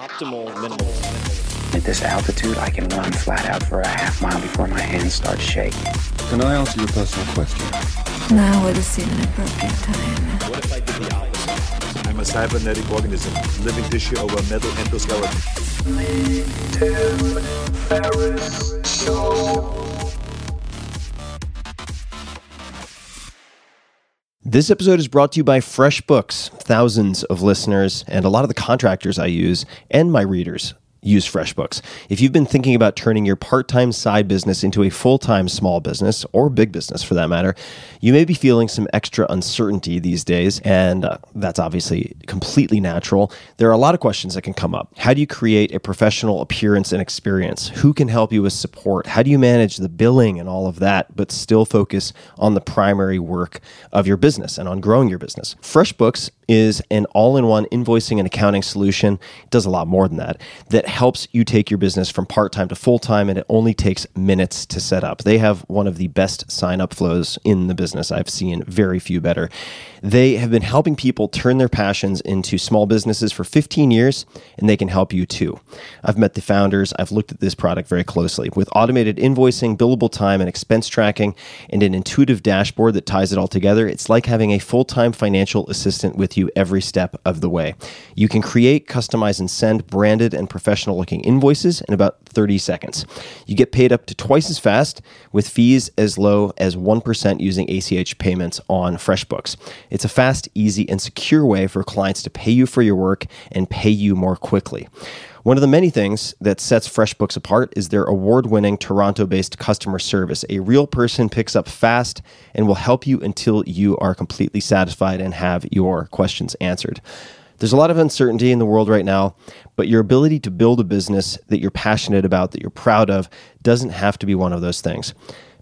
Optimal minimal. At this altitude, I can run flat out for a half mile before my hands start shaking. Can I answer your personal question? Now would seem an appropriate time. What if I did the opposite? I'm a cybernetic organism, living tissue over a metal endoskeleton. This episode is brought to you by FreshBooks. Thousands of listeners and a lot of the contractors I use and my readers use FreshBooks. If you've been thinking about turning your part time side business into a full time small business, or big business for that matter, you may be feeling some extra uncertainty these days, and uh, that's obviously completely natural. There are a lot of questions that can come up. How do you create a professional appearance and experience? Who can help you with support? How do you manage the billing and all of that, but still focus on the primary work of your business and on growing your business? FreshBooks is an all in one invoicing and accounting solution. It does a lot more than that, that helps you take your business from part time to full time, and it only takes minutes to set up. They have one of the best sign up flows in the business. I've seen very few better. They have been helping people turn their passions into small businesses for 15 years, and they can help you too. I've met the founders, I've looked at this product very closely. With automated invoicing, billable time, and expense tracking, and an intuitive dashboard that ties it all together, it's like having a full time financial assistant with you every step of the way. You can create, customize, and send branded and professional looking invoices in about 30 seconds. You get paid up to twice as fast with fees as low as 1% using ACH payments on FreshBooks. It's a fast, easy, and secure way for clients to pay you for your work and pay you more quickly. One of the many things that sets FreshBooks apart is their award winning Toronto based customer service. A real person picks up fast and will help you until you are completely satisfied and have your questions answered. There's a lot of uncertainty in the world right now, but your ability to build a business that you're passionate about, that you're proud of, doesn't have to be one of those things.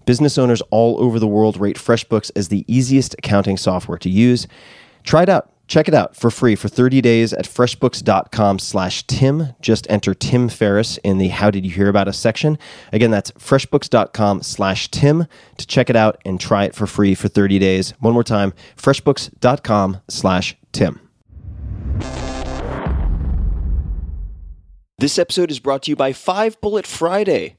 Business owners all over the world rate FreshBooks as the easiest accounting software to use. Try it out. Check it out for free for 30 days at freshbooks.com slash Tim. Just enter Tim Ferriss in the How Did You Hear About Us section. Again, that's freshbooks.com slash Tim to check it out and try it for free for 30 days. One more time, freshbooks.com slash Tim. This episode is brought to you by Five Bullet Friday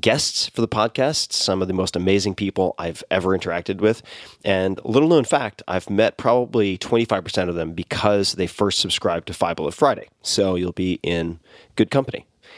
guests for the podcast, some of the most amazing people I've ever interacted with. And little known fact, I've met probably 25% of them because they first subscribed to Five Bullet Friday. So you'll be in good company.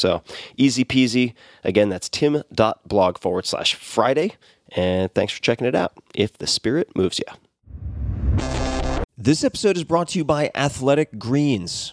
So easy peasy. Again, that's tim.blog forward slash Friday. And thanks for checking it out if the spirit moves you. This episode is brought to you by Athletic Greens.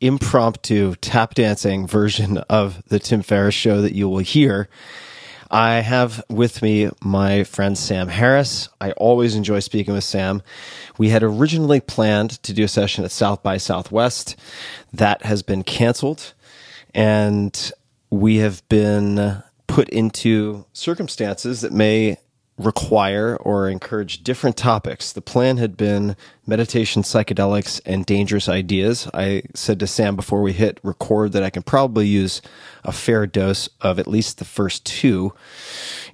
impromptu tap dancing version of the Tim Ferriss show that you will hear. I have with me my friend Sam Harris. I always enjoy speaking with Sam. We had originally planned to do a session at South by Southwest. That has been canceled. And we have been put into circumstances that may require or encourage different topics. The plan had been meditation, psychedelics, and dangerous ideas. I said to Sam before we hit record that I can probably use a fair dose of at least the first two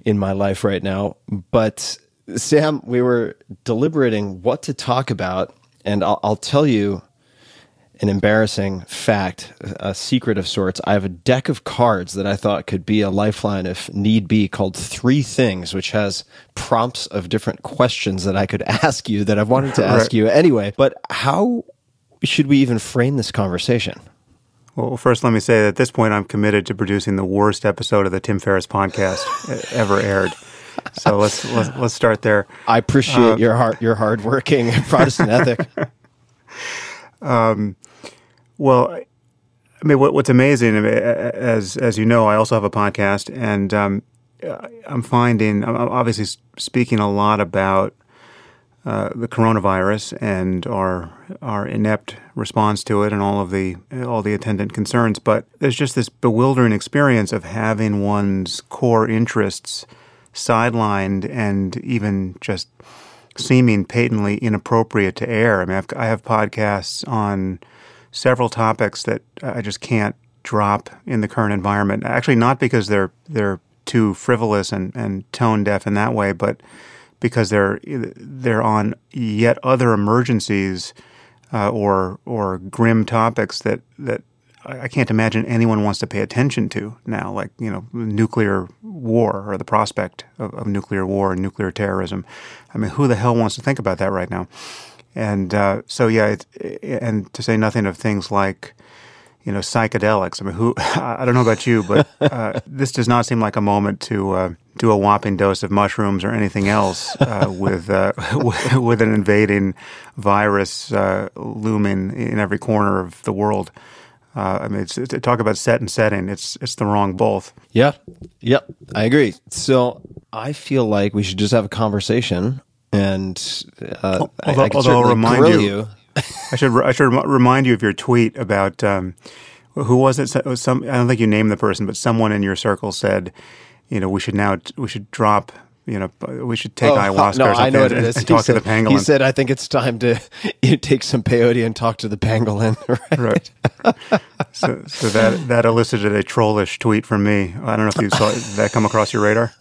in my life right now. But Sam, we were deliberating what to talk about, and I'll, I'll tell you an embarrassing fact, a secret of sorts. I have a deck of cards that I thought could be a lifeline if need be called Three Things, which has prompts of different questions that I could ask you that I've wanted to ask Right. you anyway. But how should we even frame this conversation? Well, first, let me say that at this point, I'm committed to producing the worst episode of the Tim Ferriss podcast ever aired. So let's let's, let's start there. I appreciate uh, your hard, your hardworking Protestant ethic. Well, I mean, what, what's amazing, as as you know, I also have a podcast, and um, I'm finding, I'm obviously speaking a lot about uh, the coronavirus and our our inept response to it, and all of the all the attendant concerns. But there's just this bewildering experience of having one's core interests sidelined and even just seeming patently inappropriate to air. I mean, I've, I have podcasts on several topics that I just can't drop in the current environment. Actually, not because they're they're too frivolous and, and tone deaf in that way, but because they're they're on yet other emergencies uh, or or grim topics that that I can't imagine anyone wants to pay attention to now, like you know nuclear war or the prospect of, of nuclear war and nuclear terrorism. I mean, who the hell wants to think about that right now? And uh, so, yeah, it, and to say nothing of things like, you know, psychedelics. I mean, who? I don't know about you, but uh, this does not seem like a moment to uh, do a whopping dose of mushrooms or anything else uh, with uh, with an invading virus uh, looming in every corner of the world. Uh, I mean, it's, it's, talk about set and setting. It's it's the wrong both. Yeah. Yep. I agree. So I feel like we should just have a conversation and uh, I- Although- I, can although I'll remind you- you. I should I should remind you of your tweet about um, who was it? Some I don't think you named the person, but someone in your circle said, you know, we should now we should drop. You know, we should take Oh, ayahuasca no, or something I know what and, it is. and talk said, to the pangolin. He said, "I think it's time to take some peyote and talk to the pangolin." Right. Right. so, so that that elicited a trollish tweet from me. I don't know if you saw that come across your radar.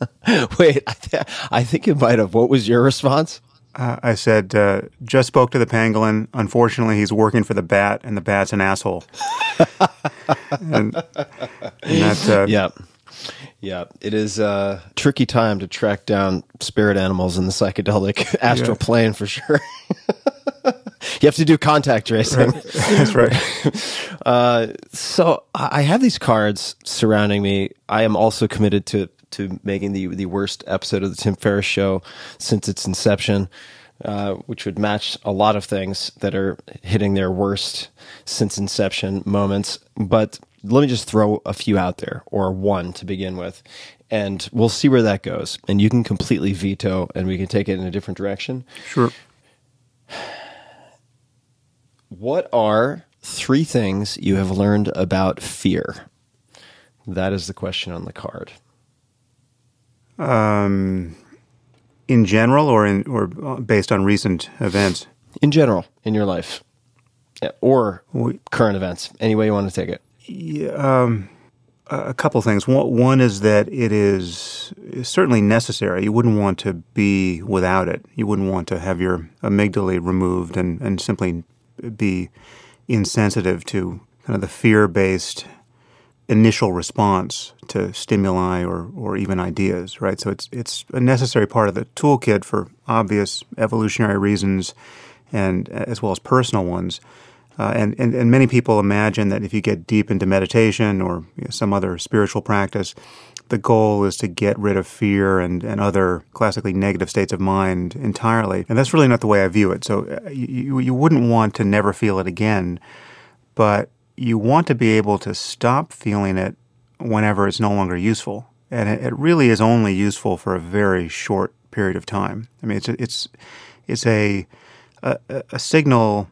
Wait, I, th- I think it might have. What was your response? Uh, I said, uh, just spoke to the pangolin. Unfortunately, he's working for the bat, and the bat's an asshole. and, and that, uh, Yeah. Yeah, it is a tricky time to track down spirit animals in the psychedelic astral Yeah. plane for sure. you have to do contact tracing. That's right. Uh, so I I have these cards surrounding me. I am also committed to to making the the worst episode of the Tim Ferriss show since its inception, uh, which would match a lot of things that are hitting their worst since inception moments. But let me just throw a few out there, or one to begin with, and we'll see where that goes. And you can completely veto, and we can take it in a different direction. Sure. What are three things you have learned about fear? That is the question on the card. Um, in general, or in or based on recent events. In general, in your life, or current events, any way you want to take it. Yeah, um, a couple things. One, is that it is is certainly necessary. You wouldn't want to be without it. You wouldn't want to have your amygdala removed and, and simply be insensitive to kind of the fear based initial response to stimuli or, or even ideas, right? So it's it's a necessary part of the toolkit for obvious evolutionary reasons and as well as personal ones. Uh, and, and, and many people imagine that if you get deep into meditation or you know, some other spiritual practice, the goal is to get rid of fear and, and other classically negative states of mind entirely. And that's really not the way I view it. So uh, you, you wouldn't want to never feel it again, but you want to be able to stop feeling it whenever it's no longer useful. And it, it really is only useful for a very short period of time. I mean, it's, it's, it's a, a, a signal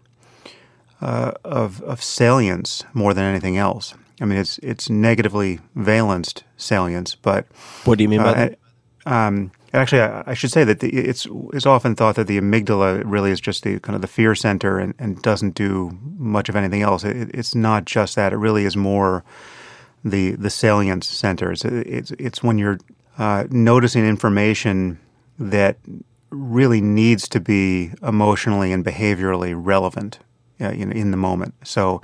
uh, of of salience more than anything else. I mean, it's it's negatively valenced salience, but What do you mean by uh, that? um, actually, I, I should say that the, it's it's often thought that the amygdala really is just the kind of the fear center and, and doesn't do much of anything else. It, it's not just that; it really is more the the salience center. It's it's, it's when you're uh, noticing information that really needs to be emotionally and behaviorally relevant, uh, you know, in the moment. So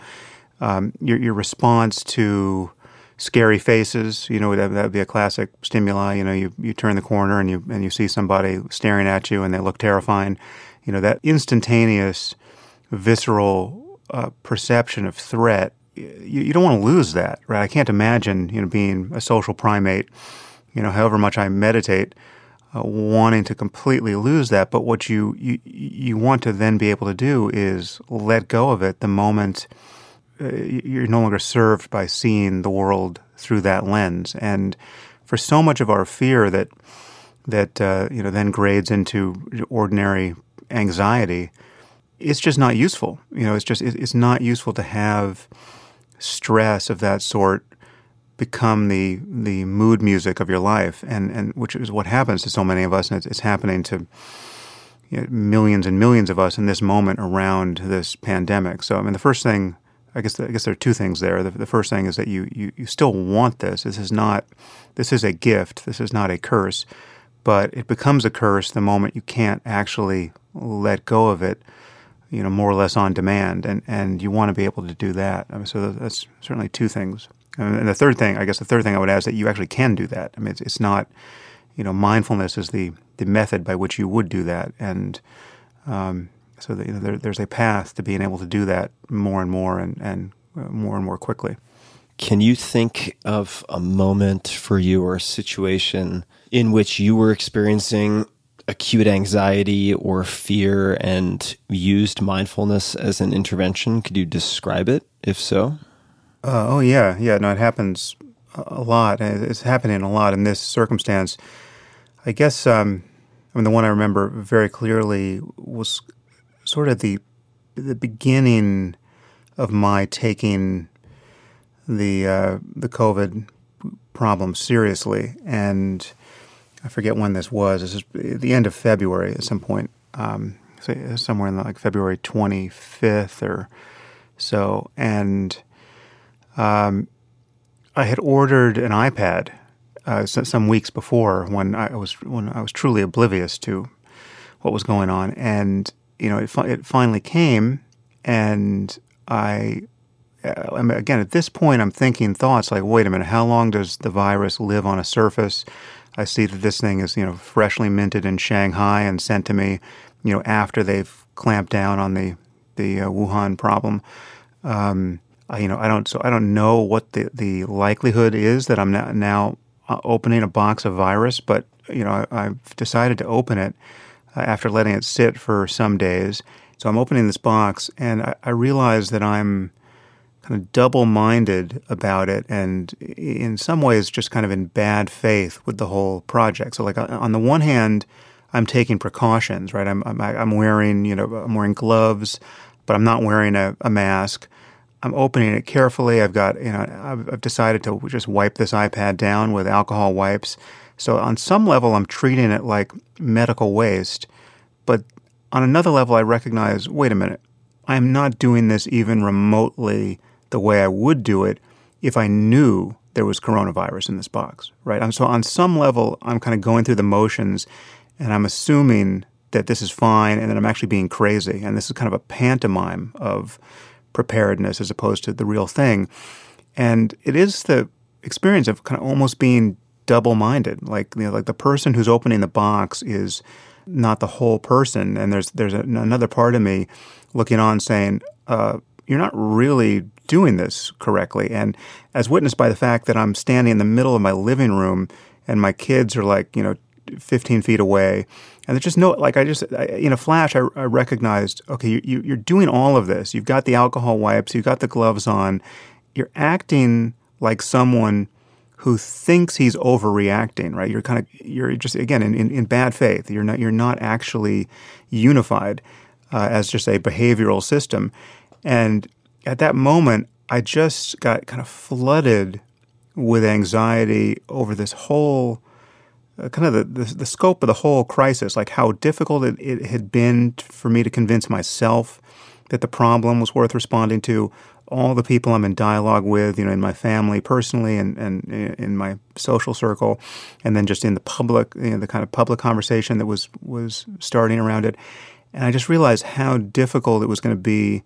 um, your your response to scary faces, you know, that would be a classic stimuli. You know, you, you turn the corner and you and you see somebody staring at you and they look terrifying. You know, that instantaneous, visceral uh, perception of threat. You, you don't want to lose that, right? I can't imagine, you know, being a social primate. You know, however much I meditate, uh, wanting to completely lose that. But what you, you you want to then be able to do is let go of it the moment uh, you're no longer served by seeing the world through that lens. And for so much of our fear that that uh, you know then grades into ordinary anxiety, it's just not useful. You know, it's just it's not useful to have stress of that sort become the the mood music of your life, and and which is what happens to so many of us, and it's, it's happening to you know, millions and millions of us in this moment around this pandemic. So, I mean, the first thing, I guess, I guess there are two things there. The, the first thing is that you, you you still want this. This is not, this is a gift. This is not a curse, but it becomes a curse the moment you can't actually let go of it. You know, more or less on demand, and and you want to be able to do that. I mean, so that's certainly two things. And the third thing, I guess, the third thing I would add is that you actually can do that. I mean, it's, it's not, you know, mindfulness is the the method by which you would do that, and um, so that, you know, there, there's a path to being able to do that more and more and and uh, more and more quickly. Can you think of a moment for you or a situation in which you were experiencing acute anxiety or fear and used mindfulness as an intervention? Could you describe it, if so? Uh, oh yeah, yeah. No, it happens a lot. It's happening a lot in this circumstance. I guess. Um, I mean, the one I remember very clearly was sort of the the beginning of my taking the uh, the COVID problem seriously, and I forget when this was. This is the end of February at some point, um, somewhere in like February twenty fifth or so, and um, I had ordered an iPad uh, some weeks before when I was when I was truly oblivious to what was going on, and you know it, fi- it finally came, and I uh, I mean, again, at this point, I'm thinking thoughts like, wait a minute, how long does the virus live on a surface? I see that this thing is, you know, freshly minted in Shanghai and sent to me, you know, after they've clamped down on the the uh, Wuhan problem. Um, I, you know, I don't so I don't know what the the likelihood is that I'm now, now uh, opening a box of virus, but you know, I, have decided to open it uh, after letting it sit for some days. So I'm opening this box, and I, I realize that I'm kind of double minded about it, and in some ways, just kind of in bad faith with the whole project. So, like on the one hand, I'm taking precautions, right? I'm I'm, I'm wearing you know I'm wearing gloves, but I'm not wearing a, a mask. I'm opening it carefully. I've got, you know, I've, I've, decided to just wipe this iPad down with alcohol wipes. So on some level, I'm treating it like medical waste. But on another level, I recognize, wait a minute, I am not doing this even remotely the way I would do it if I knew there was coronavirus in this box, right? So on some level, I'm kind of going through the motions and I'm assuming that this is fine and that I'm actually being crazy. And this is kind of a pantomime of preparedness as opposed to the real thing. And it is the experience of kind of almost being double-minded. Like you know, like the person who's opening the box is not the whole person, and there's there's a, another part of me looking on saying, uh, "You're not really doing this correctly." And as witnessed by the fact that I'm standing in the middle of my living room and my kids are like you know 15 feet away. And there's just no, like, I just, I, in a flash, I, I recognized, okay, you, you, you're doing all of this. You've got the alcohol wipes, you've got the gloves on. You're acting like someone who thinks he's overreacting, right? You're kind of, you're just, again, in, in, in bad faith. You're not, you're not actually unified uh, as just a behavioral system. And at that moment, I just got kind of flooded with anxiety over this whole uh, kind of the, the, the, scope of the whole crisis, like how difficult it, it had been for me to convince myself that the problem was worth responding to. All the people I'm in dialogue with, you know, in my family personally and, and in my social circle, and then just in the public, you know, the kind of public conversation that was was starting around it. And I just realized how difficult it was going to be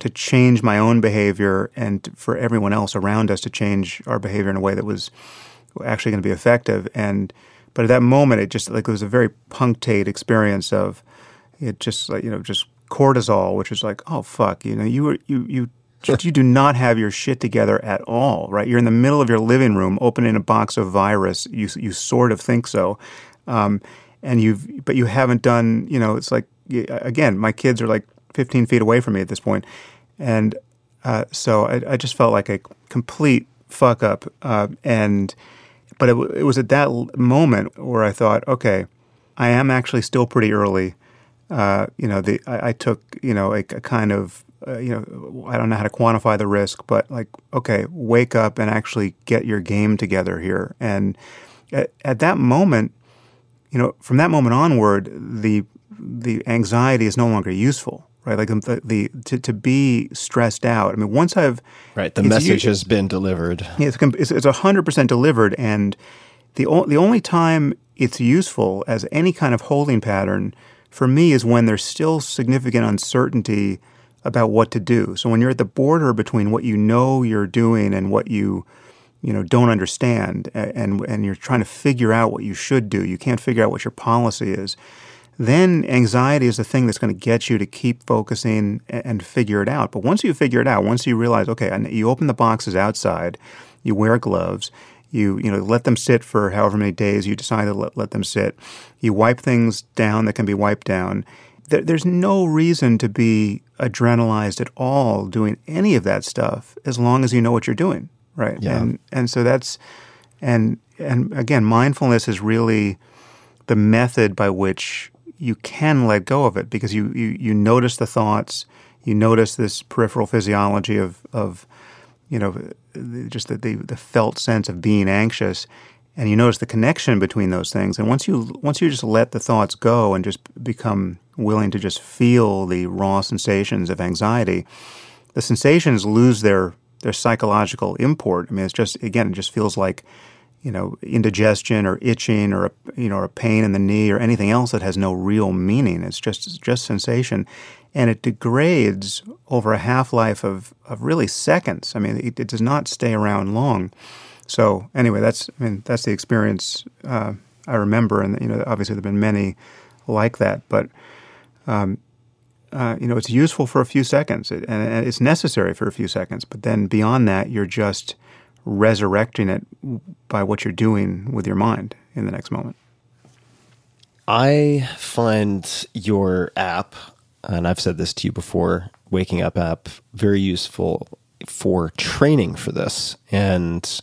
to change my own behavior and for everyone else around us to change our behavior in a way that was actually going to be effective. And but at that moment, it just like it was a very punctate experience of it, just like you know, just cortisol, which is like, oh fuck, you know, you were you you you do not have your shit together at all, right? You're in the middle of your living room, opening a box of virus. You you sort of think so, um, and you've but you haven't done. You know, it's like again, my kids are like 15 feet away from me at this point, and uh, so I, I, just felt like a complete fuck up, uh, and but it, it was at that moment where I thought, okay, I am actually still pretty early. Uh, you know, the I, I, took you know a, a kind of uh, you know I don't know how to quantify the risk, but like okay, wake up and actually get your game together here. And at, at that moment, you know, from that moment onward, the the anxiety is no longer useful right? Like um, the, the to, to be stressed out. I mean, once I've right, the message has been delivered. Yeah, it's it's a hundred percent delivered, and the o- the only time it's useful as any kind of holding pattern for me is when there's still significant uncertainty about what to do. So when you're at the border between what you know you're doing and what you you know don't understand and and you're trying to figure out what you should do. You can't figure out what your policy is then anxiety is the thing that's going to get you to keep focusing and figure it out. But once you figure it out, once you realize, okay, you open the boxes outside, you wear gloves, you you know let them sit for however many days you decide to let, let them sit, you wipe things down that can be wiped down. There, there's no reason to be adrenalized at all doing any of that stuff as long as you know what you're doing, right? Yeah. And and so that's and and again, mindfulness is really the method by which you can let go of it because you, you, you notice the thoughts, you notice this peripheral physiology of, of you know, just the, the, the felt sense of being anxious, and you notice the connection between those things. And once you once you just let the thoughts go and just become willing to just feel the raw sensations of anxiety, the sensations lose their their psychological import. I mean, it's just again, it just feels like you know, indigestion or itching or a, you know, a pain in the knee or anything else that has no real meaning. It's just it's just sensation, and it degrades over a half life of, of really seconds. I mean, it, it, does not stay around long. So anyway, that's I mean that's the experience uh, I remember, and you know obviously there've been many like that, but um, uh, you know it's useful for a few seconds, and, and it's necessary for a few seconds. But then beyond that, you're just resurrecting it by what you're doing with your mind in the next moment. I find your app, and I've said this to you before, Waking Up app, very useful for training for this. And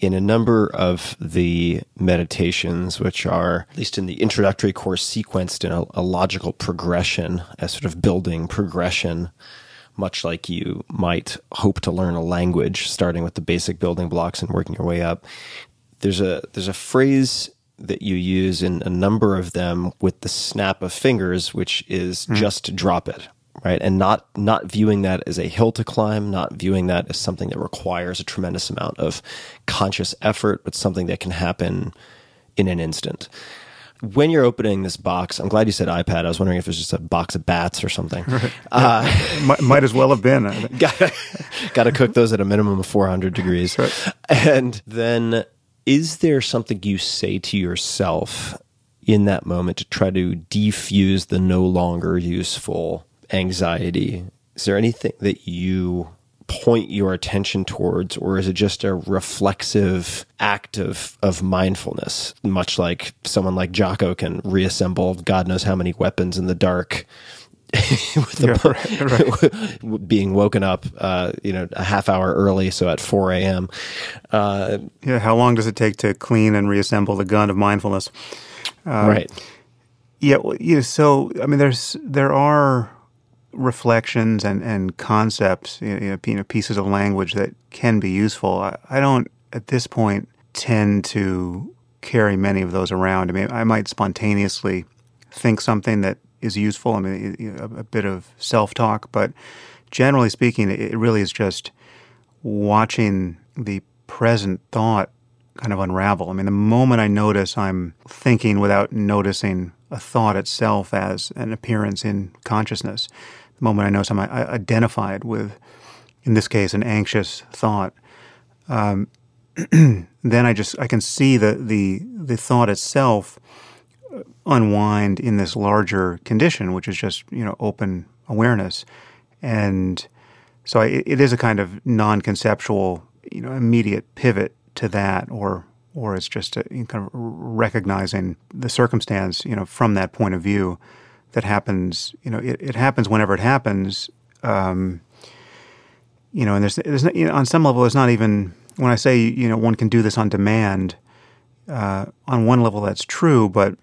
in a number of the meditations, which are, at least in the introductory course, sequenced in a, a logical progression, a sort of building progression, much like you might hope to learn a language, starting with the basic building blocks and working your way up. There's a there's a phrase that you use in a number of them with the snap of fingers, which is mm. just drop it, right? And not not viewing that as a hill to climb, not viewing that as something that requires a tremendous amount of conscious effort, but something that can happen in an instant. When you're opening this box, I'm glad you said iPad. I was wondering if it was just a box of bats or something. Right. Uh, might, might, as well have been. Got to cook those at a minimum of 400 degrees. Right. And then is there something you say to yourself in that moment to try to defuse the no longer useful anxiety? Is there anything that you point your attention towards, or is it just a reflexive act of, of mindfulness? Much like someone like Jocko can reassemble God knows how many weapons in the dark with the, yeah, right. being woken up, uh, you know, a half hour early, so at 4 a.m. Uh, yeah, how long does it take to clean and reassemble the gun of mindfulness? Um, right. Yeah, well, yeah. So, I mean, there's there are reflections and, and concepts, you know, you know, pieces of language that can be useful. I, I don't, at this point, tend to carry many of those around. I mean, I might spontaneously think something that is useful. I mean, a, a bit of self talk, but generally speaking, it really is just watching the present thought kind of unravel. I mean, the moment I notice I'm thinking without noticing a thought itself as an appearance in consciousness, the moment I notice I'm identified with, in this case, an anxious thought, um, then I just I can see the the the thought itself unwind in this larger condition, which is just you know open awareness, and so I, it is a kind of non-conceptual, you know, immediate pivot to that, or or it's just a, you know, kind of recognizing the circumstance, you know, from that point of view that happens. You know, it, it happens whenever it happens. Um, you know, and there's, there's you know, on some level, it's not even when I say you know one can do this on demand. Uh, on one level, that's true, but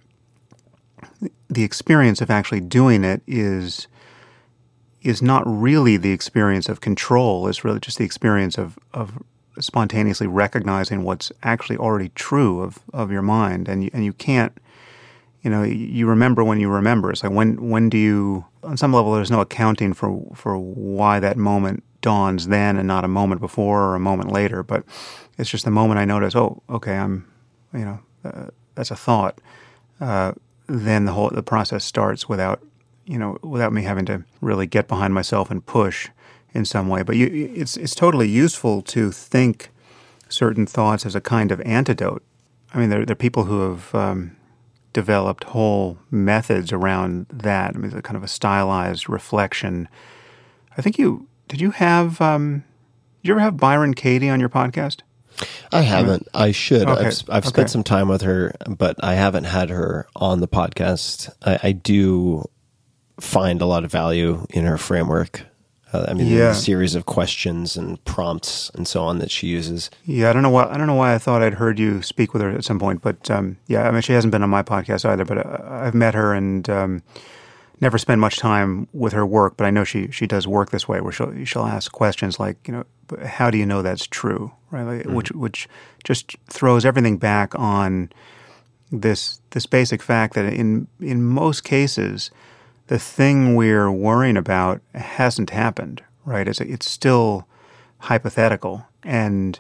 the experience of actually doing it is is not really the experience of control. It's really just the experience of, of spontaneously recognizing what's actually already true of, of your mind. And you, and you can't, you know, you remember when you remember. It's like when, when do you, on some level, there's no accounting for, for why that moment dawns then and not a moment before or a moment later. But it's just the moment I notice, oh, okay, I'm, you know, uh, that's a thought. Uh, then the whole the process starts without you know without me having to really get behind myself and push in some way. But you, it's it's totally useful to think certain thoughts as a kind of antidote. I mean, there, there are people who have um, developed whole methods around that. I mean, kind of a stylized reflection. I think you did. You have um, did you ever have Byron Katie on your podcast? I haven't. I should. Okay. I've, I've spent some time with her, but I haven't had her on the podcast. I, I do find a lot of value in her framework. Uh, I mean, yeah. the series of questions and prompts and so on that she uses. Yeah, I don't know why. I don't know why I thought I'd heard you speak with her at some point, but um, yeah, I mean, she hasn't been on my podcast either. But uh, I've met her and. Um, never spent much time with her work, but I know she she does work this way, where she'll she'll ask questions like, you know, how do you know that's true, right? Like, mm-hmm. Which which just throws everything back on this this basic fact that in in most cases, the thing we're worrying about hasn't happened, right? It's it's still hypothetical, and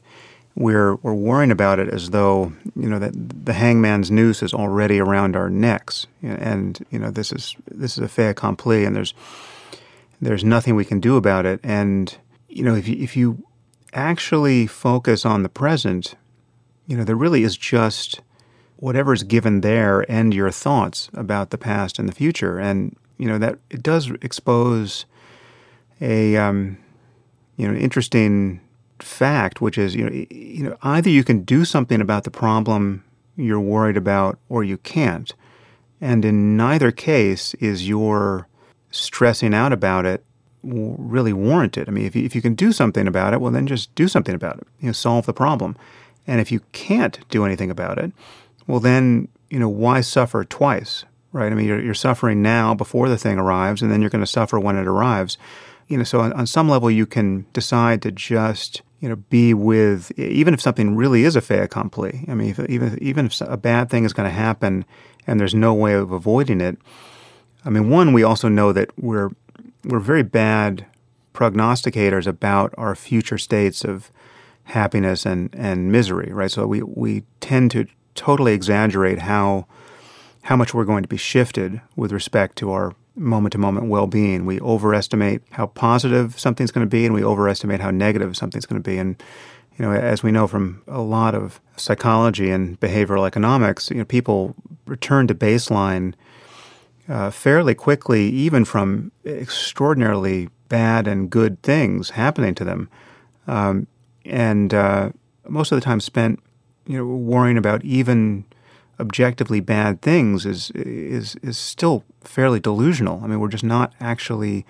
we're we're worrying about it as though you know that the hangman's noose is already around our necks, and you know this is this is a fait accompli, and there's there's nothing we can do about it. And you know, if you, if you actually focus on the present, you know, there really is just whatever's given there and your thoughts about the past and the future. And you know that it does expose a um, you know interesting fact, which is you know you know either you can do something about the problem you're worried about, or you can't. And in neither case is your stressing out about it really warranted. I mean, if you, if you can do something about it, well, then just do something about it. You know, solve the problem. And if you can't do anything about it, well, then you know why suffer twice, right? I mean, you're, you're suffering now before the thing arrives, and then you're going to suffer when it arrives. You know, so on, on some level, you can decide to just you know be with even if something really is a fait accompli. I mean, if, even even if a bad thing is going to happen and there's no way of avoiding it. I mean, one, we also know that we're we're very bad prognosticators about our future states of happiness and, and misery, right? So we, we tend to totally exaggerate how how much we're going to be shifted with respect to our moment to moment well being. We overestimate how positive something's going to be, and we overestimate how negative something's going to be. And you know, as we know from a lot of psychology and behavioral economics, you know, people return to baseline uh, fairly quickly, even from extraordinarily bad and good things happening to them, um, and uh, most of the time spent, you know, worrying about even objectively bad things is is is still fairly delusional. I mean, we're just not actually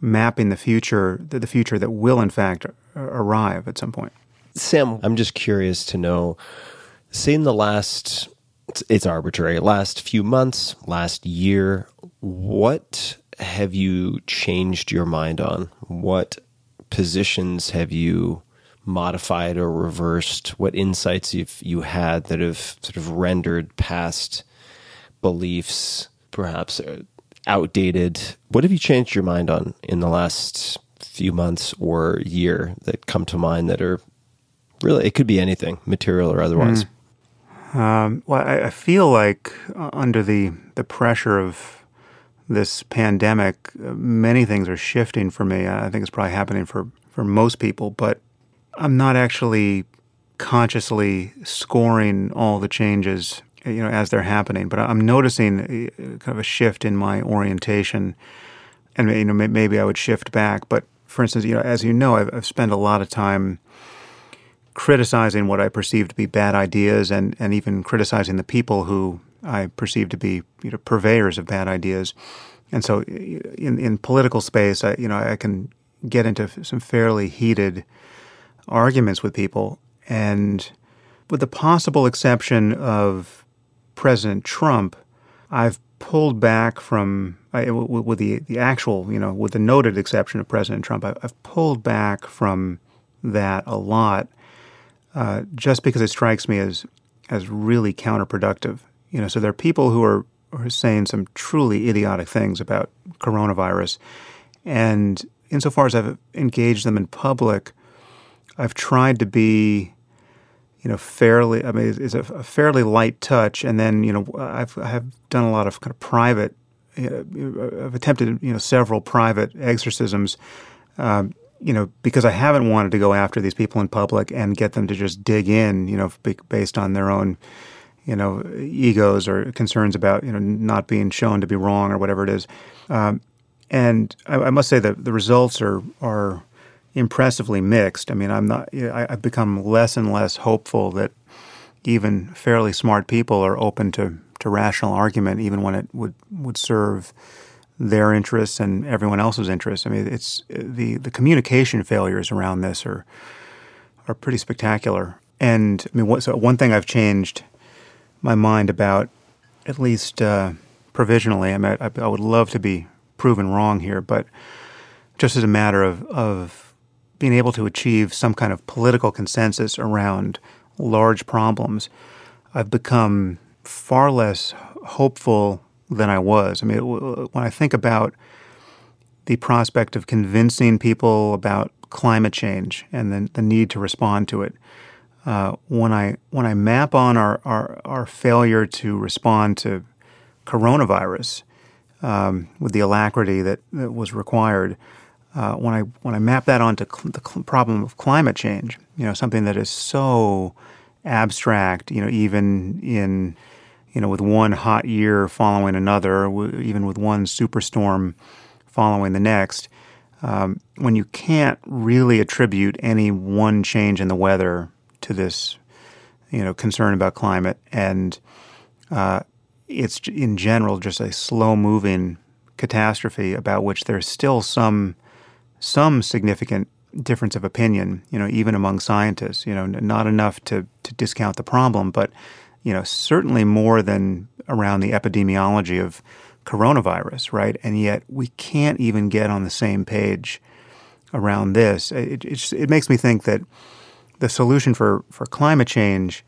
mapping the future, the, future that will in fact arrive at some point. Sam, I'm just curious to know. Say in the last it's arbitrary. Last few months, last year, what have you changed your mind on? What positions have you modified or reversed? What insights you've you had that have sort of rendered past beliefs perhaps uh, outdated? What have you changed your mind on in the last few months or year that come to mind that are really it could be anything, material or otherwise? Mm. Um, well, I, I, feel like uh, under the, the pressure of this pandemic, uh, many things are shifting for me. I think it's probably happening for, for most people, but I'm not actually consciously scoring all the changes you know as they're happening but i'm noticing uh, kind of a shift in my orientation and you know maybe i would shift back but for instance you know as you know i've, I've spent a lot of time criticizing what I perceive to be bad ideas and, and even criticizing the people who I perceive to be you know, purveyors of bad ideas. And so uh, in, in political space, I, you know, I can get into some fairly heated arguments with people. And with the possible exception of President Trump, I've pulled back from, with the, the actual, you know, with the noted exception of President Trump, I've pulled back from that a lot uh, just because it strikes me as as really counterproductive. You know, so there are people who are, are saying some truly idiotic things about coronavirus, and insofar as I've engaged them in public, I've tried to be, you know, fairly. I mean, it's a, a fairly light touch, and then you know, I've I have done a lot of kind of private. Know, I've attempted you know several private exorcisms. Um, you know, because I haven't wanted to go after these people in public and get them to just dig in, you know, based on their own, you know, egos or concerns about, you know, not being shown to be wrong or whatever it is. Um, and I, I, must say that the results are are impressively mixed. I mean, I'm not. I, I've become less and less hopeful that even fairly smart people are open to to rational argument, even when it would would serve their interests and everyone else's interests. I mean, it's the the communication failures around this are are pretty spectacular. And I mean, what, so one thing I've changed my mind about, at least uh, provisionally. I mean, I, I, would love to be proven wrong here, but just as a matter of of being able to achieve some kind of political consensus around large problems, I've become far less hopeful than I was. I mean, when I think about the prospect of convincing people about climate change and the, the need to respond to it, uh, when I when I map on our, our, our failure to respond to coronavirus, um, with the alacrity that, that was required. Uh, when I when I map that onto cl- the cl- problem of climate change, you know, something that is so abstract, you know, even in you know, with one hot year following another, w- even with one superstorm following the next, um, when you can't really attribute any one change in the weather to this, you know, concern about climate, and uh, it's in general just a slow-moving catastrophe about which there's still some some significant difference of opinion, you know, even among scientists. You know, not enough to to discount the problem, but you know, certainly more than around the epidemiology of coronavirus, right? And yet we can't even get on the same page around this. It, it, it makes me think that the solution for, for climate change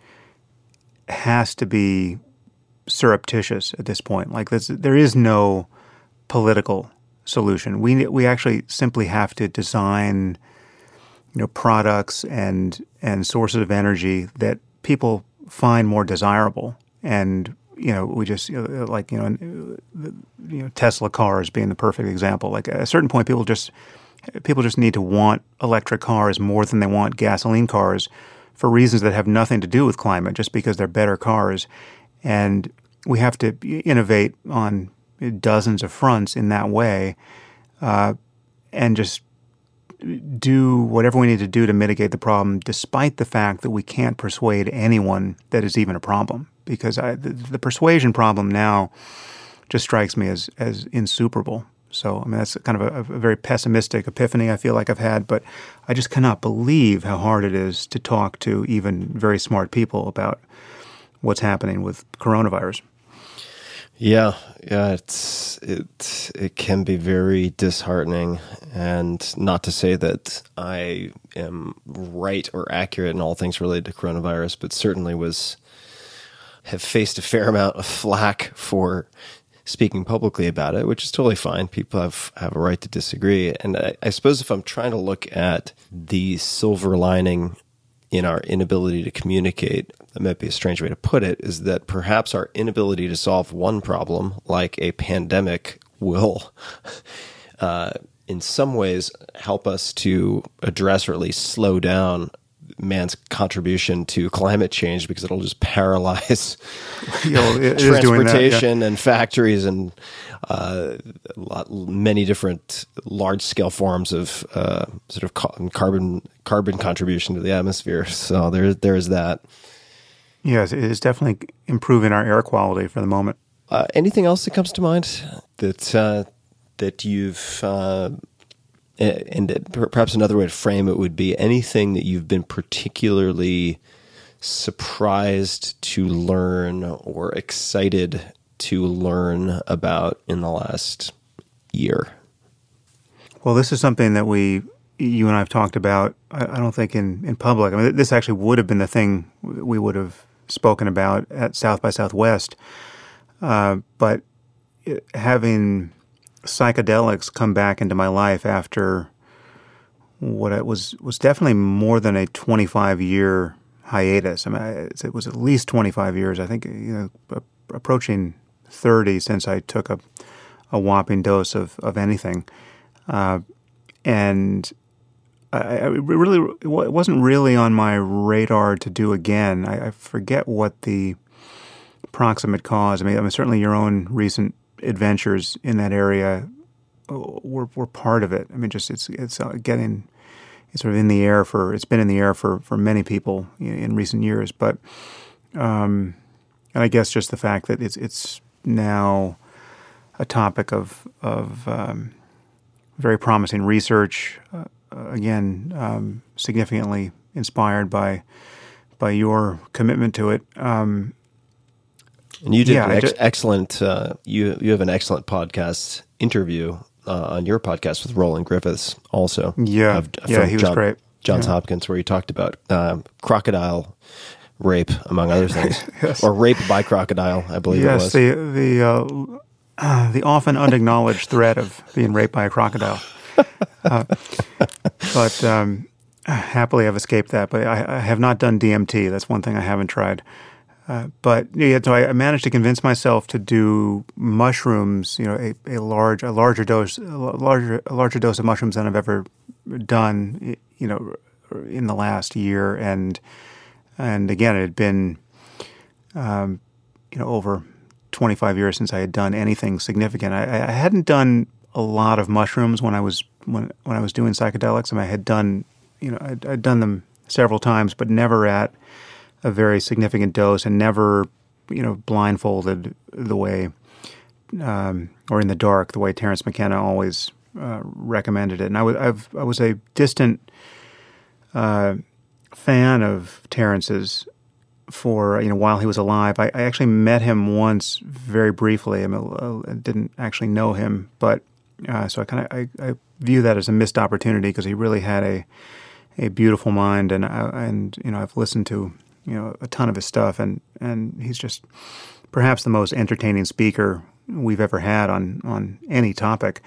has to be surreptitious at this point. Like there is no political solution. We we actually simply have to design, you know, products and and sources of energy that people find more desirable. And you know, we just you know, like you know, you know, Tesla cars being the perfect example. Like at a certain point, people just people just need to want electric cars more than they want gasoline cars for reasons that have nothing to do with climate, just because they're better cars. And we have to innovate on dozens of fronts in that way, uh, and just do whatever we need to do to mitigate the problem, despite the fact that we can't persuade anyone that is even a problem. Because I, the, the, persuasion problem now just strikes me as as insuperable. So I mean that's kind of a, a, very pessimistic epiphany I feel like I've had, but I just cannot believe how hard it is to talk to even very smart people about what's happening with coronavirus. Yeah, yeah, it's it it can be very disheartening, and not to say that I am right or accurate in all things related to coronavirus, but certainly was have faced a fair amount of flack for speaking publicly about it, which is totally fine. People have have a right to disagree, and I, I suppose if I'm trying to look at the silver lining in our inability to communicate, that might be a strange way to put it, is that perhaps our inability to solve one problem, like a pandemic, will, uh, in some ways, help us to address or at least slow down man's contribution to climate change because it'll just paralyze you know, transportation that, yeah. and factories and uh, lot, many different large scale forms of uh, sort of carbon carbon contribution to the atmosphere. So there there is that. Yes, it is definitely improving our air quality for the moment. Uh, anything else that comes to mind that uh, that you've uh, and perhaps another way to frame it would be anything that you've been particularly surprised to learn or excited to learn about in the last year? Well, this is something that we, you and I have talked about, I, don't think in, in public. I mean, this actually would have been the thing we would have spoken about at South by Southwest. Uh, but having psychedelics come back into my life after what it was was definitely more than a 25 year hiatus. I mean, it was at least 25 years. I think you know, approaching 30 since I took a, a whopping dose of, of anything. Uh, and I, I, really, it wasn't really on my radar to do again. I, I, forget what the proximate cause. I mean, I mean, certainly your own recent adventures in that area uh, were, were part of it. I mean, just it's it's uh, getting it's sort of in the air for it's been in the air for for many people in recent years. But um, and I guess just the fact that it's it's now a topic of of um, very promising research. Uh, again, um, significantly inspired by by your commitment to it. Um, and you did yeah, ex- excellent. Uh, you you have an excellent podcast interview uh, on your podcast with Roland Griffiths, also. Yeah, of, yeah, he was John, great. Johns yeah. Hopkins, where he talked about um, crocodile rape, among other things, yes. or rape by crocodile, I believe yes, it was. the the uh, uh, the often unacknowledged threat of being raped by a crocodile. Uh, but um, happily, I've escaped that. But I, I, have not done DMT. That's one thing I haven't tried. Uh, but yeah, so I, I managed to convince myself to do mushrooms. You know, a, a large, a larger dose, a larger, a larger dose of mushrooms than I've ever done. You know, in the last year, and and again, it had been, um, you know, over 25 years since I had done anything significant. I, I hadn't done a lot of mushrooms when I was when when I was doing psychedelics. I, mean, I had done, you know, I'd, I'd done them several times, but never at a very significant dose, and never, you know, blindfolded the way um, or in the dark the way Terence McKenna always uh, recommended it. And I was I've, I was a distant uh, fan of Terence's for you know while he was alive. I, I, actually met him once very briefly. I, mean, I didn't actually know him, but uh, so I kind of I, I, view that as a missed opportunity because he really had a a beautiful mind, and uh, and you know I've listened to you know a ton of his stuff, and and he's just perhaps the most entertaining speaker we've ever had on on any topic.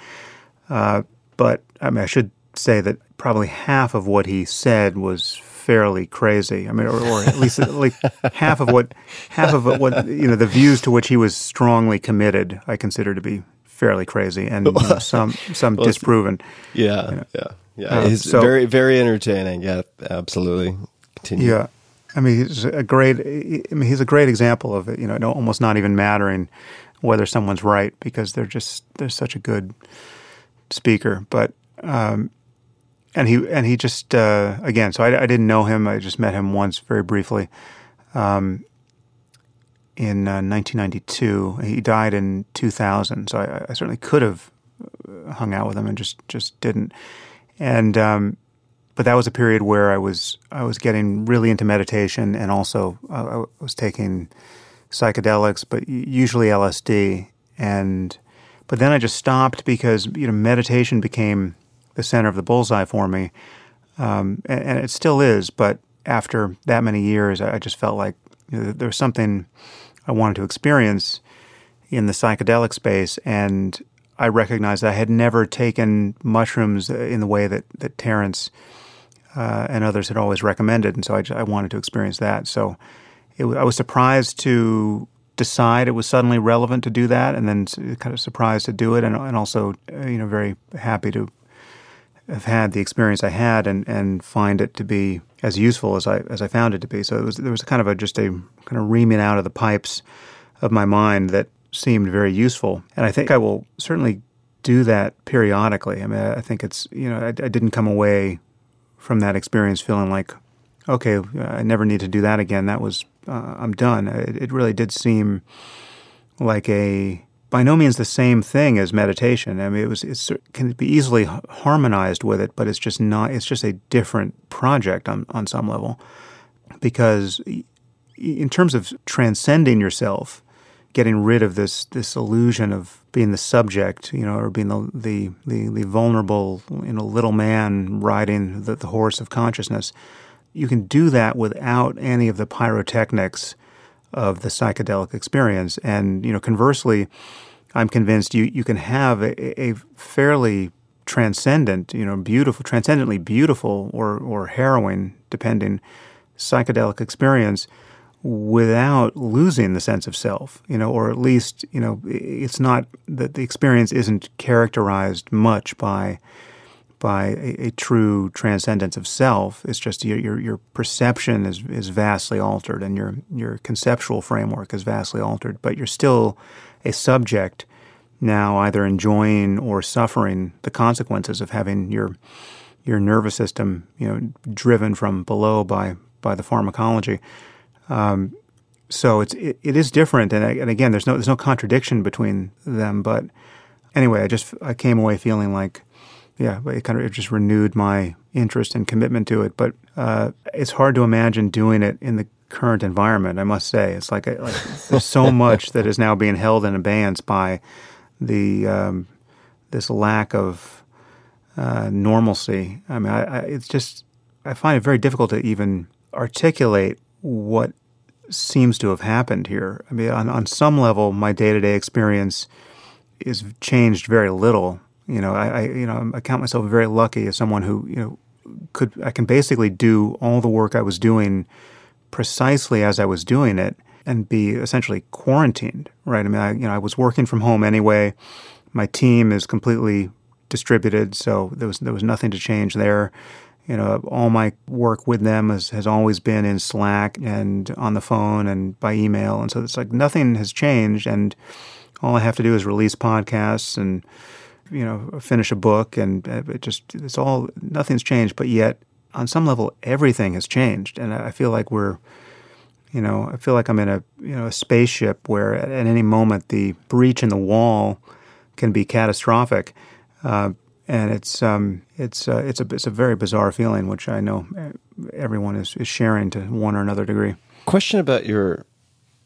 Uh, but I mean, I should say that probably half of what he said was fairly crazy. I mean, or, or at least like half of what half of what you know the views to which he was strongly committed, I consider to be fairly crazy, and you know, some some well, disproven. Yeah, you know. yeah, yeah. Uh, he's so, very very entertaining. Yeah, absolutely. Continue. Yeah, I mean, he's a great. I mean, he's a great example of it. You know, almost not even mattering whether someone's right because they're just they're such a good speaker. But um, and he and he just uh, again. So I, I, didn't know him. I just met him once, very briefly, um, in uh, 1992. He died in 2000. So I, I, certainly could have hung out with him and just just didn't. And um, but that was a period where I was I was getting really into meditation and also uh, I was taking psychedelics, but usually LSD. And but then I just stopped because you know meditation became the center of the bullseye for me, um, and, and, it still is. But after that many years, I, just felt like you know, there was something I wanted to experience in the psychedelic space, and I recognized I had never taken mushrooms in the way that that Terence uh, and others had always recommended, and so I, I wanted to experience that. So it, I was surprised to decide it was suddenly relevant to do that, and then kind of surprised to do it, and, and also uh, you know very happy to have had the experience I had and, and find it to be as useful as I as I found it to be. So it was there was kind of a just a kind of reaming out of the pipes of my mind that seemed very useful, and I think I will certainly do that periodically. I mean, I think it's you know I, I didn't come away from that experience feeling like okay, I never need to do that again. That was uh, I'm done. It, it really did seem like a by no means the same thing as meditation. I mean, it was it can be easily harmonized with it, but it's just not. It's just a different project on on some level, because in terms of transcending yourself, getting rid of this this illusion of being the subject, you know, or being the the the, the vulnerable, you know, little man riding the, the horse of consciousness. You can do that without any of the pyrotechnics of the psychedelic experience. And you know, conversely, I'm convinced you you can have a, a fairly transcendent, you know, beautiful, transcendently beautiful or or harrowing, depending, psychedelic experience without losing the sense of self, you know, or at least, you know, it's not that the experience isn't characterized much by by a, a, true transcendence of self. It's just your, your, your perception is, is vastly altered and your, your conceptual framework is vastly altered, but you're still a subject now either enjoying or suffering the consequences of having your your nervous system, you know, driven from below by by the pharmacology. Um, so it's it, it is different, and, and again, there's no there's no contradiction between them. But anyway, I just I came away feeling like yeah, it kind of it just renewed my interest and commitment to it. But uh, it's hard to imagine doing it in the current environment. I must say, it's like, a, like there's so much that is now being held in abeyance by the um, this lack of uh, normalcy. I mean, I, I, it's just I find it very difficult to even articulate what seems to have happened here. I mean, on, on some level, my day to day experience is changed very little you know, I, I, you know I count myself very lucky as someone who you know could I can basically do all the work I was doing precisely as I was doing it, and be essentially quarantined, right? I mean, I, you know, I was working from home anyway. My team is completely distributed, so there was there was nothing to change there. You know, all my work with them has, has always been in Slack and on the phone and by email, and so it's like nothing has changed, and all I have to do is release podcasts and you know finish a book, and it just it's all nothing's changed, but yet on some level everything has changed, and I feel like we're you know, I feel like I'm in a you know a spaceship where at, at any moment the breach in the wall can be catastrophic, uh, and it's um, it's uh, it's a it's a very bizarre feeling, which I know everyone is, is sharing to one or another degree. Question about your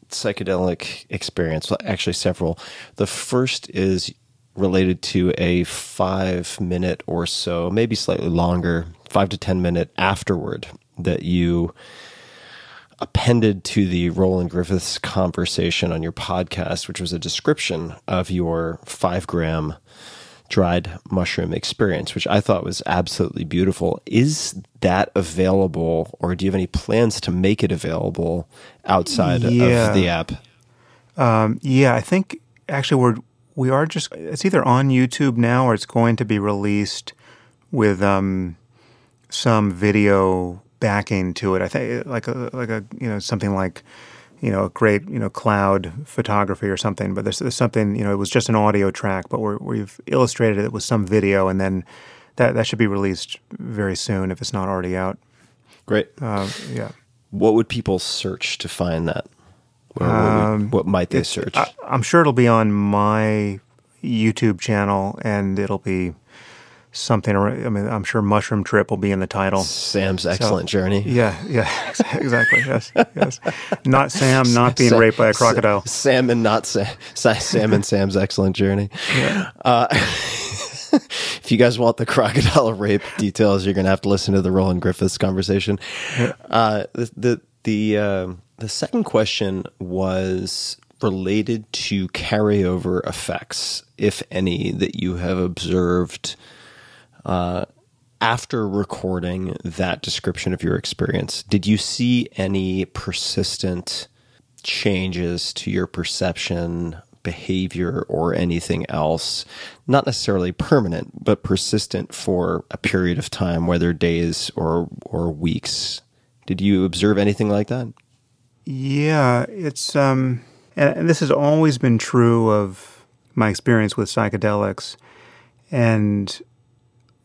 psychedelic experience. Well, actually, several. The first is related to a five minute or so, maybe slightly longer, five to ten minute afterward that you appended to the Roland Griffiths conversation on your podcast, which was a description of your five gram dried mushroom experience, which I thought was absolutely beautiful. Is that available, or do you have any plans to make it available outside Yeah. of the app? Um, yeah, I think actually we're we are just it's either on YouTube now or it's going to be released with um, some video backing to it. I think like a like a you know something like you know a great you know cloud photography or something. But there's, there's something you know it was just an audio track, but we're, we've illustrated it with some video, and then that that should be released very soon if it's not already out. Great. Uh, yeah. What would people search to find that? What, would- what might they search? I, I'm sure it'll be on my YouTube channel, and it'll be something. I mean, I'm sure Mushroom Trip will be in the title. Sam's excellent journey. Yeah, yeah, exactly. Yes, yes. Not Sam, not being raped by a crocodile. Sam and not Sam. Sam and Sam's excellent journey. Uh, if you guys want the crocodile rape details, you're going to have to listen to the Roland Griffiths conversation. Uh, the the the, um the second question was related to carryover effects, if any, that you have observed uh, after recording that description of your experience. Did you see any persistent changes to your perception, behavior, or anything else? Not necessarily permanent, but persistent for a period of time, whether days or or weeks. Did you observe anything like that? Yeah, it's um, and, this has always been true of my experience with psychedelics, and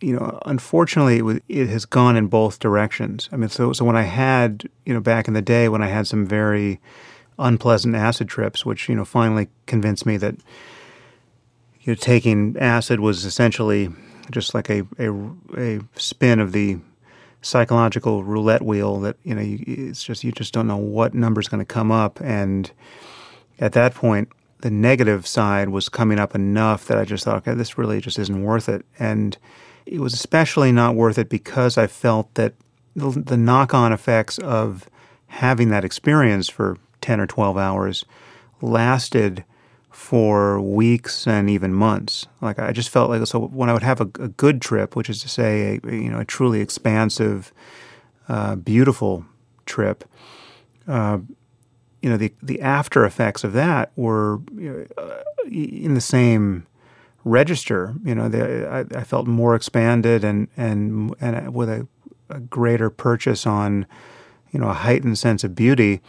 you know, unfortunately, it, was, it has gone in both directions. I mean, so so when I had you know back in the day when I had some very unpleasant acid trips, which you know finally convinced me that you know taking acid was essentially just like a a, a spin of the psychological roulette wheel that you know you, it's just you just don't know what number's going to come up and at that point the negative side was coming up enough that I just thought okay this really just isn't worth it and it was especially not worth it because I felt that the, the knock-on effects of having that experience for 10 or 12 hours lasted for weeks and even months. Like I just felt like so when I would have a, a good trip, which is to say, a, you know, a truly expansive, uh, beautiful trip. Uh, you know, the the after effects of that were uh, in the same register. You know, I, I felt more expanded and and and with a, a greater purchase on, you know, a heightened sense of beauty.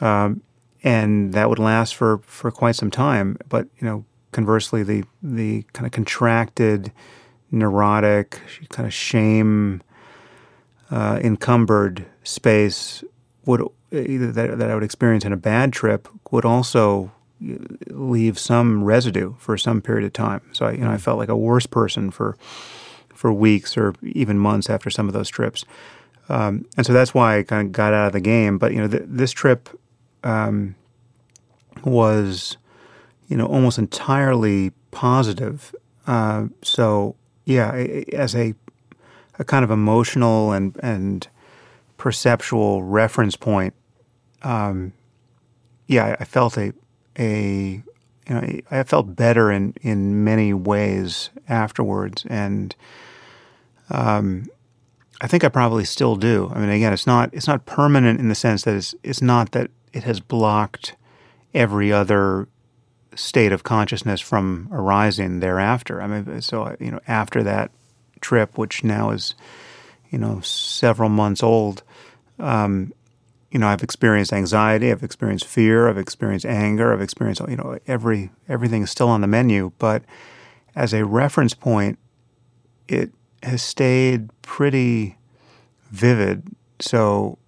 Um, and that would last for, for quite some time. But you know, conversely, the the kind of contracted, neurotic, kind of shame uh, encumbered space would that, that I would experience in a bad trip would also leave some residue for some period of time. So I, you know, I felt like a worse person for for weeks or even months after some of those trips. Um, and so that's why I kind of got out of the game. But you know, th- this trip um, was, you know, almost entirely positive. Uh, so yeah, as a a kind of emotional and and perceptual reference point, um, yeah, I felt a a you know I felt better in in many ways afterwards, and um, I think I probably still do. I mean, again, it's not it's not permanent in the sense that it's it's not that it has blocked every other state of consciousness from arising thereafter. I mean, so you know, after that trip, which now is you know several months old, um, you know, I've experienced anxiety, I've experienced fear, I've experienced anger, I've experienced you know every everything is still on the menu, but as a reference point, it has stayed pretty vivid. So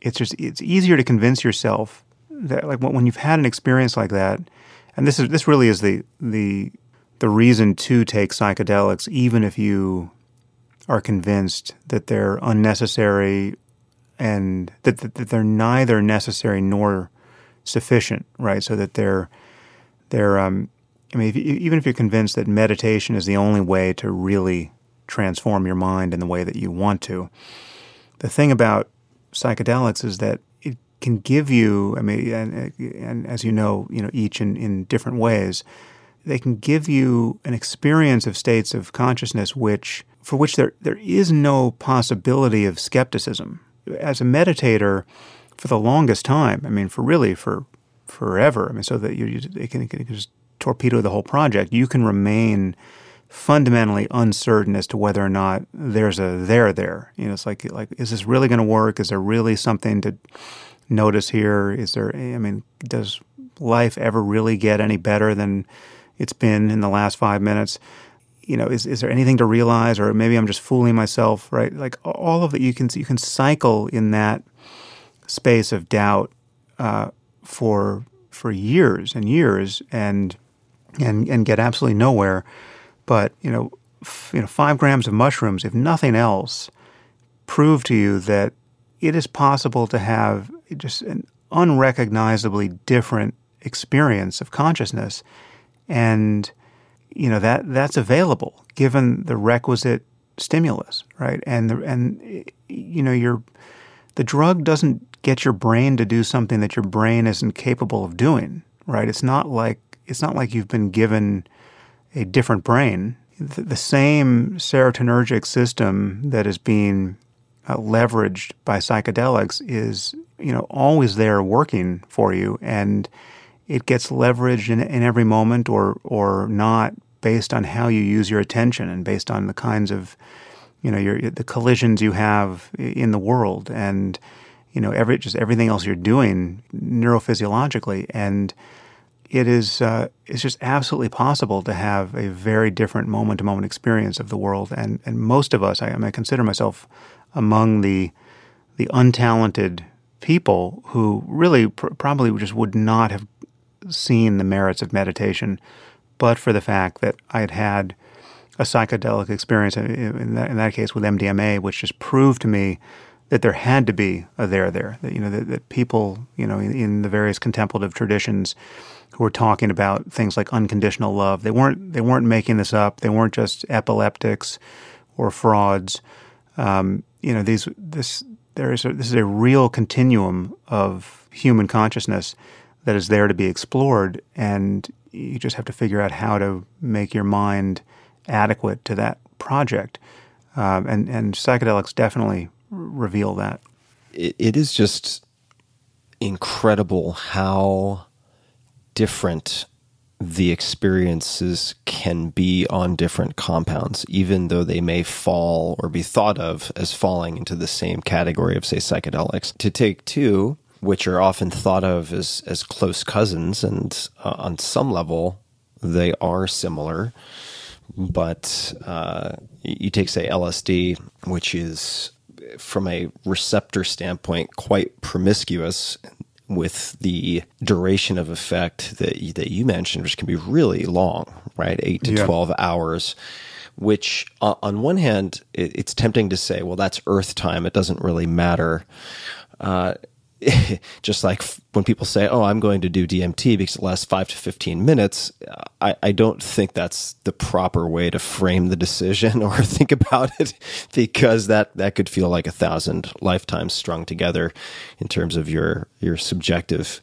it's just it's easier to convince yourself that like when you've had an experience like that, and this is this really is the the the reason to take psychedelics, even if you are convinced that they're unnecessary and that, that, that they're neither necessary nor sufficient, right? So that they're they're um, I mean, if, even if you're convinced that meditation is the only way to really transform your mind in the way that you want to, the thing about psychedelics is that it can give you, I mean, and, and as you know, you know, each in, in different ways, they can give you an experience of states of consciousness which, for which there, there is no possibility of skepticism. As a meditator, for the longest time, I mean, for really for forever, I mean, so that you, you it can, it can just torpedo the whole project, you can remain fundamentally uncertain as to whether or not there's a there there. You know, it's like like is this really going to work? Is there really something to notice here? Is there? I mean, does life ever really get any better than it's been in the last five minutes? You know, is is there anything to realize, or maybe I'm just fooling myself? Right? Like all of that, you can you can cycle in that space of doubt uh, for for years and years, and and and get absolutely nowhere. But you know, f- you know, five grams of mushrooms, if nothing else, prove to you that it is possible to have just an unrecognizably different experience of consciousness, and you know that that's available given the requisite stimulus, right? And the, and you know your the drug doesn't get your brain to do something that your brain isn't capable of doing, right? It's not like it's not like you've been given a different brain. The, the same serotonergic system that is being uh, leveraged by psychedelics is, you know, always there working for you, and it gets leveraged in, in every moment or or not based on how you use your attention and based on the kinds of, you know, your the collisions you have in the world and you know every just everything else you're doing neurophysiologically. And it is uh, it's just absolutely possible to have a very different moment to moment experience of the world. And and most of us I, I, consider myself among the the untalented people who really pr- probably just would not have seen the merits of meditation but for the fact that I had had a psychedelic experience in that, in that case with MDMA which just proved to me that there had to be a there there that you know that, that people you know in, in the various contemplative traditions who were talking about things like unconditional love. They weren't they weren't making this up. They weren't just epileptics or frauds. Um, you know, these this there is a, this is a real continuum of human consciousness that is there to be explored, and you just have to figure out how to make your mind adequate to that project. Um, and and psychedelics definitely reveal that. it, it is just incredible how different the experiences can be on different compounds, even though they may fall or be thought of as falling into the same category of, say, psychedelics. To take two, which are often thought of as, as close cousins, and uh, on some level, they are similar. But uh, you take, say, LSD, which is, from a receptor standpoint, quite promiscuous with the duration of effect that you, that you mentioned, which can be really long, right? Eight to yeah. 12 hours, which uh, on one hand, it, it's tempting to say, well, that's Earth time. It doesn't really matter. Uh, just like when people say, "Oh, I'm going to do DMT because it lasts five to fifteen minutes," I, I don't think that's the proper way to frame the decision or think about it, because that that could feel like a thousand lifetimes strung together in terms of your your subjective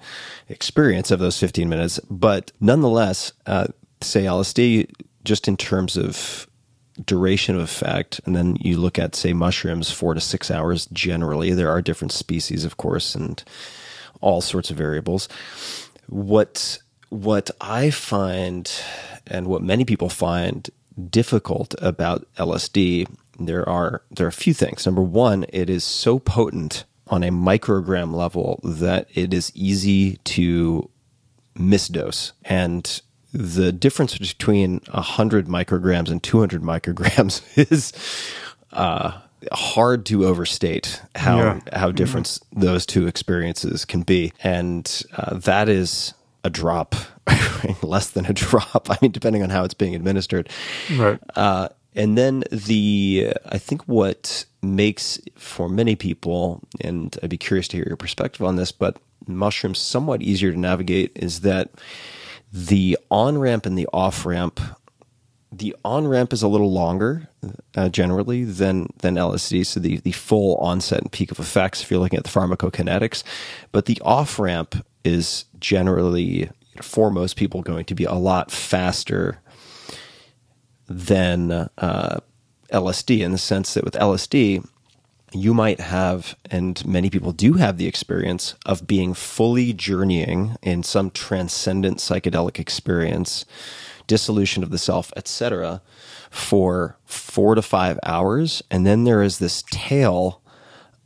experience of those fifteen minutes. But nonetheless, uh, say LSD, just in terms of duration of effect, and then you look at, say, mushrooms, four to six hours generally. There are different species, of course, and all sorts of variables. What what I find, and what many people find difficult about LSD, there are there are a few things. Number one, it is so potent on a microgram level that it is easy to misdose and the difference between 100 micrograms and 200 micrograms is uh, hard to overstate how Yeah. how different those two experiences can be and uh, that is a drop less than a drop i mean depending on how it's being administered Right. uh, and then the I think what makes for many people, and I'd be curious to hear your perspective on this, but mushrooms somewhat easier to navigate is that the on ramp and the off ramp. The on ramp is a little longer uh, generally than than LSD, so the the full onset and peak of effects if you're looking at the pharmacokinetics, but the off ramp is generally for most people going to be a lot faster than uh, LSD in the sense that with LSD, you might have, and many people do have the experience of being fully journeying in some transcendent psychedelic experience, dissolution of the self, etc., for four to five hours. And then there is this tail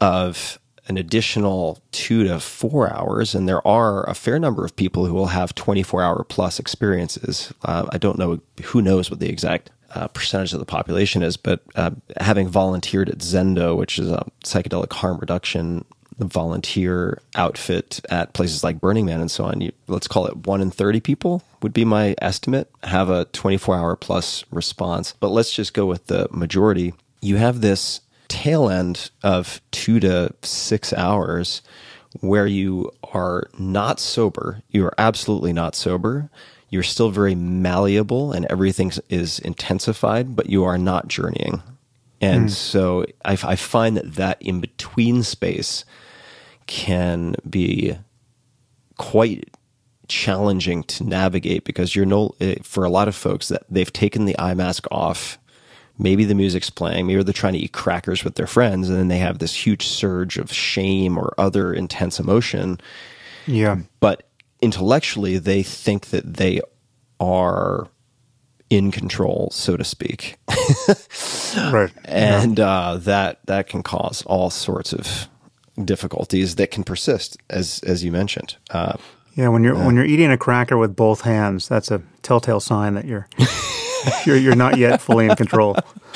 of an additional two to four hours, and there are a fair number of people who will have 24 hour plus experiences. Uh, I don't know who knows what the exact uh, percentage of the population is, but uh, having volunteered at Zendo, which is a psychedelic harm reduction volunteer outfit at places like Burning Man and so on, you, let's call it one in 30 people would be my estimate, have a 24 hour plus response. But let's just go with the majority. You have this tail end of two to six hours where you are not sober. You are absolutely not sober. You're still very malleable and everything is intensified, but you are not journeying. And so I, I find that that in between space can be quite challenging to navigate because you're no eh, for a lot of folks that they've taken the eye mask off maybe the music's playing maybe they're trying to eat crackers with their friends and then they have this huge surge of shame or other intense emotion Yeah. but intellectually they think that they are in control so to speak Right. and uh, that that can cause all sorts of difficulties that can persist as as you mentioned uh, Yeah, when you're when you're eating a cracker with both hands, that's a telltale sign that you're you're you're not yet fully in control.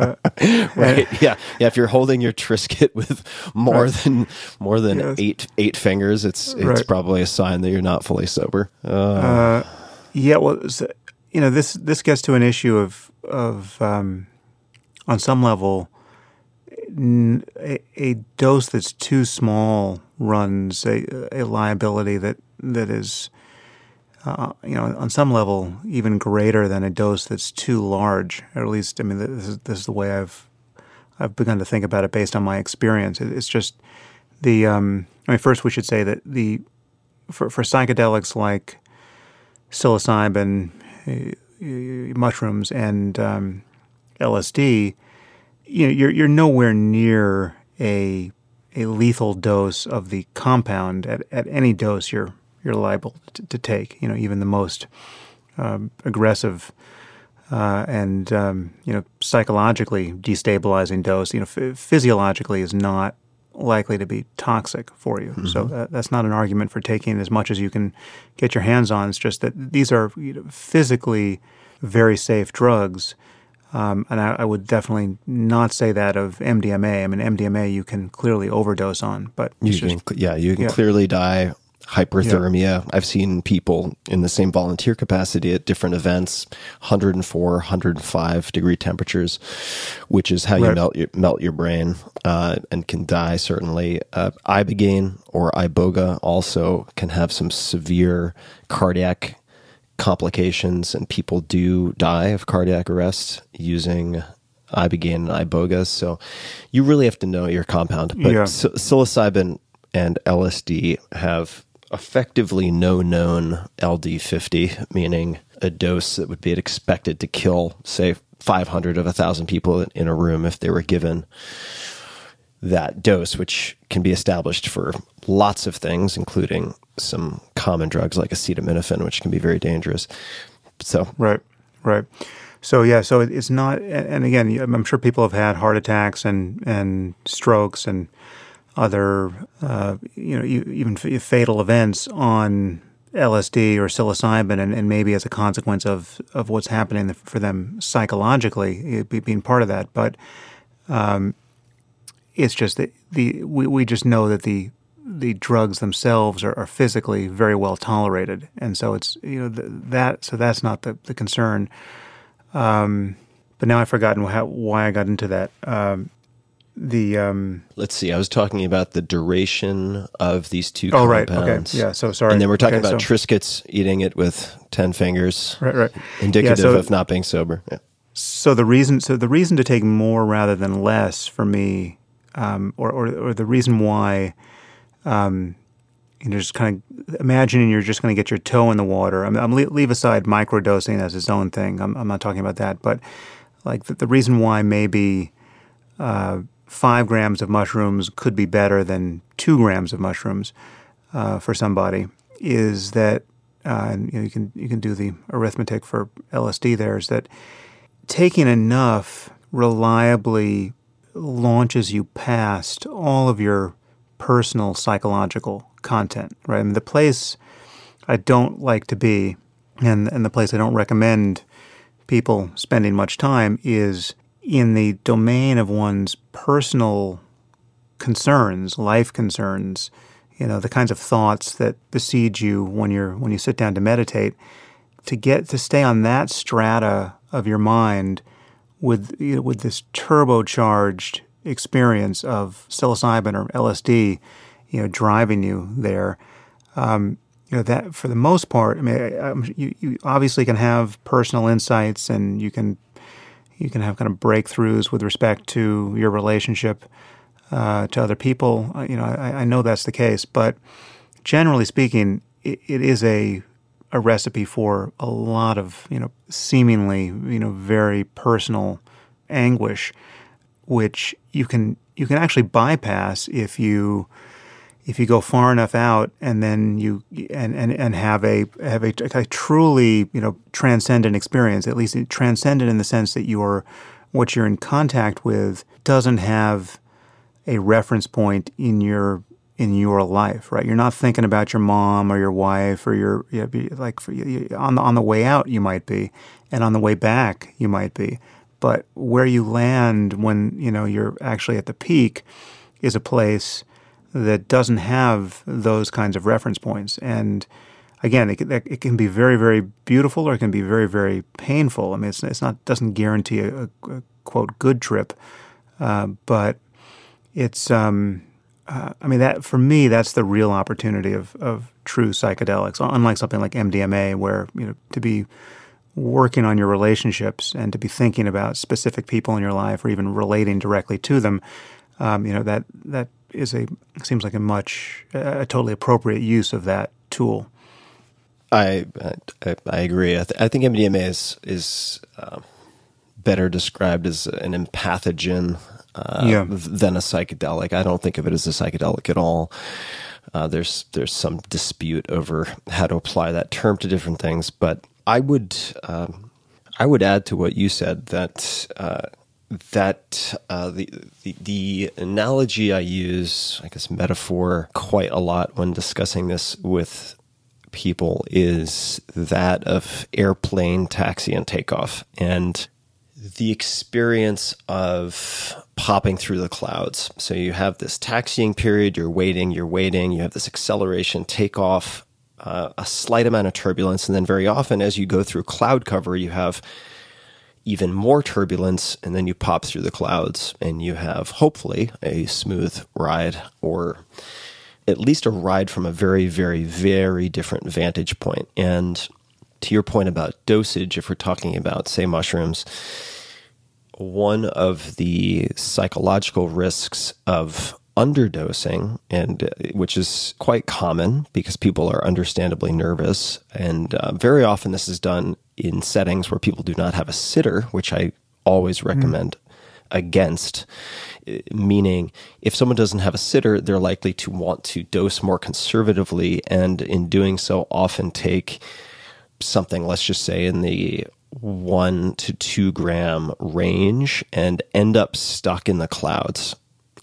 right? Yeah. Yeah if you're holding your Triscuit with more than more than Yes. eight eight fingers it's it's Right. probably a sign that you're not fully sober. Uh, Yeah, well, you know, this this gets to an issue of of um, on some level, n- a, a dose that's too small runs a, a liability that that is, uh, you know, on some level even greater than a dose that's too large. Or at least, I mean, this is this is the way I've I've begun to think about it based on my experience. It, it's just the. Um, I mean, first we should say that the for for psychedelics like psilocybin, uh, uh, mushrooms, and um, LSD, you know, you're you're nowhere near a a lethal dose of the compound at, at any dose you're you're liable to, to take. You know, even the most um, aggressive uh, and um, you know psychologically destabilizing dose. You know, ph- physiologically is not likely to be toxic for you. So that, that's not an argument for taking as much as you can get your hands on. It's just that these are you know, physically very safe drugs. Um, and I, I would definitely not say that of MDMA. I mean, MDMA you can clearly overdose on, but you it's can yeah you can yeah. clearly die hyperthermia. I've seen people in the same volunteer capacity at different events 104 105 degree temperatures which is how you melt your melt your brain uh, and can die certainly. Uh, ibogaine or iboga also can have some severe cardiac complications and people do die of cardiac arrest using ibogaine and iboga. So you really have to know your compound. But Yeah. psi- psilocybin and lsd have effectively no known ld50 meaning a dose that would be expected to kill say 500 of a 1000 people in a room if they were given that dose, which can be established for lots of things, including some common drugs like acetaminophen, which can be very dangerous. So, Right, right. So yeah, so it's not. And again, I'm sure people have had heart attacks and and strokes and other, uh, you know, even fatal events on LSD or psilocybin, and, and maybe as a consequence of of what's happening for them psychologically, being part of that. But um, it's just that the we, we just know that the the drugs themselves are, are physically very well tolerated, and so it's you know th- that so that's not the the concern. Um, but now I've forgotten how, why I got into that. Um, the um, let's see. I was talking about the duration of these two Oh, right. Okay. Yeah, so sorry. And then we're talking Okay, about so- Triscuits eating it with 10 fingers. Right, right. Indicative Yeah, so- of not being sober. Yeah. So the reason, so the reason to take more rather than less for me, um, or, or or the reason why, um, you know, just kind of imagining you're just going to get your toe in the water. I'm, I'm le- leave aside microdosing as its own thing. I'm, I'm not talking about that, but like the, the reason why maybe uh, five grams of mushrooms could be better than two grams of mushrooms uh, for somebody is that, uh, and you, know, you can you can do the arithmetic for LSD. There is that taking enough reliably launches you past all of your personal psychological content, right? The place I don't like to be, and and the place I don't recommend people spending much time is in the domain of one's personal concerns, life concerns, you know, the kinds of thoughts that besiege you when you're when you sit down to meditate. To get to stay on that strata of your mind with you know, with this turbocharged experience of psilocybin or LSD, you know, driving you there. Um, you know that for the most part, I mean, I, you you obviously can have personal insights and you can you can have kind of breakthroughs with respect to your relationship uh, to other people. Uh, You know, I, I know that's the case, but generally speaking, it, it is a a recipe for a lot of you know seemingly you know very personal anguish, which you can you can actually bypass if you if you go far enough out and then you and, and, and have a have a, a truly you know transcendent experience at least transcendent in the sense that you're what you're in contact with doesn't have a reference point in your in your life right? You're not thinking about your mom or your wife or your you know, like for, you, on the on the way out you might be and on the way back you might be. But where you land when you know you're actually at the peak is a place that doesn't have those kinds of reference points. And again, it, it can be very, very beautiful, or it can be very, very painful. I mean, it's, it's not doesn't guarantee a, a, a quote good trip, uh, but it's. Um, uh, I mean, that for me, that's the real opportunity of of true psychedelics. Unlike something like MDMA, where you know to be working on your relationships and to be thinking about specific people in your life or even relating directly to them, um, you know that that is a seems like a much a totally appropriate use of that tool. I I, I agree. I, th- I think MDMA is is uh, better described as an empathogen uh, Yeah. than a psychedelic. I don't think of it as a psychedelic at all. Uh, there's there's some dispute over how to apply that term to different things, but I would um, I would add to what you said that uh, that uh, the, the the analogy I use, I guess metaphor, quite a lot when discussing this with people is that of airplane taxi and takeoff and the experience of popping through the clouds. So you have this taxiing period, you're waiting, you're waiting, you have this acceleration, takeoff, uh, a slight amount of turbulence, and then very often as you go through cloud cover, you have even more turbulence, and then you pop through the clouds, and you have hopefully a smooth ride or at least a ride from a very, very, very different vantage point. And to your point about dosage, if we're talking about, say, mushrooms, one of the psychological risks of underdosing, and uh, which is quite common because people are understandably nervous, and uh, very often this is done in settings where people do not have a sitter, which I always recommend against. eh, Meaning, if someone doesn't have a sitter, they're likely to want to dose more conservatively, and in doing so, often take something, let's just say, in the one to two gram range and end up stuck in the clouds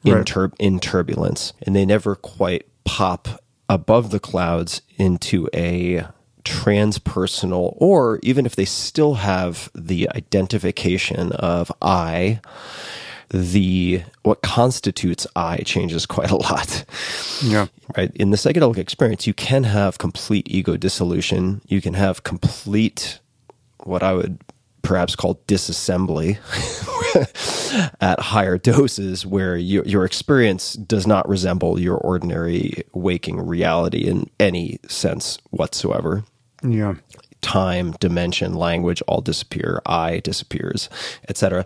in, Right. tur- in turbulence. And they never quite pop above the clouds into a transpersonal, or even if they still have the identification of I, the what constitutes I changes quite a lot Yeah. right? In the psychedelic experience, you can have complete ego dissolution. You can have complete, what I would perhaps called disassembly at higher doses, where your, your experience does not resemble your ordinary waking reality in any sense whatsoever Yeah. time, dimension, language all disappear, I disappears, etc.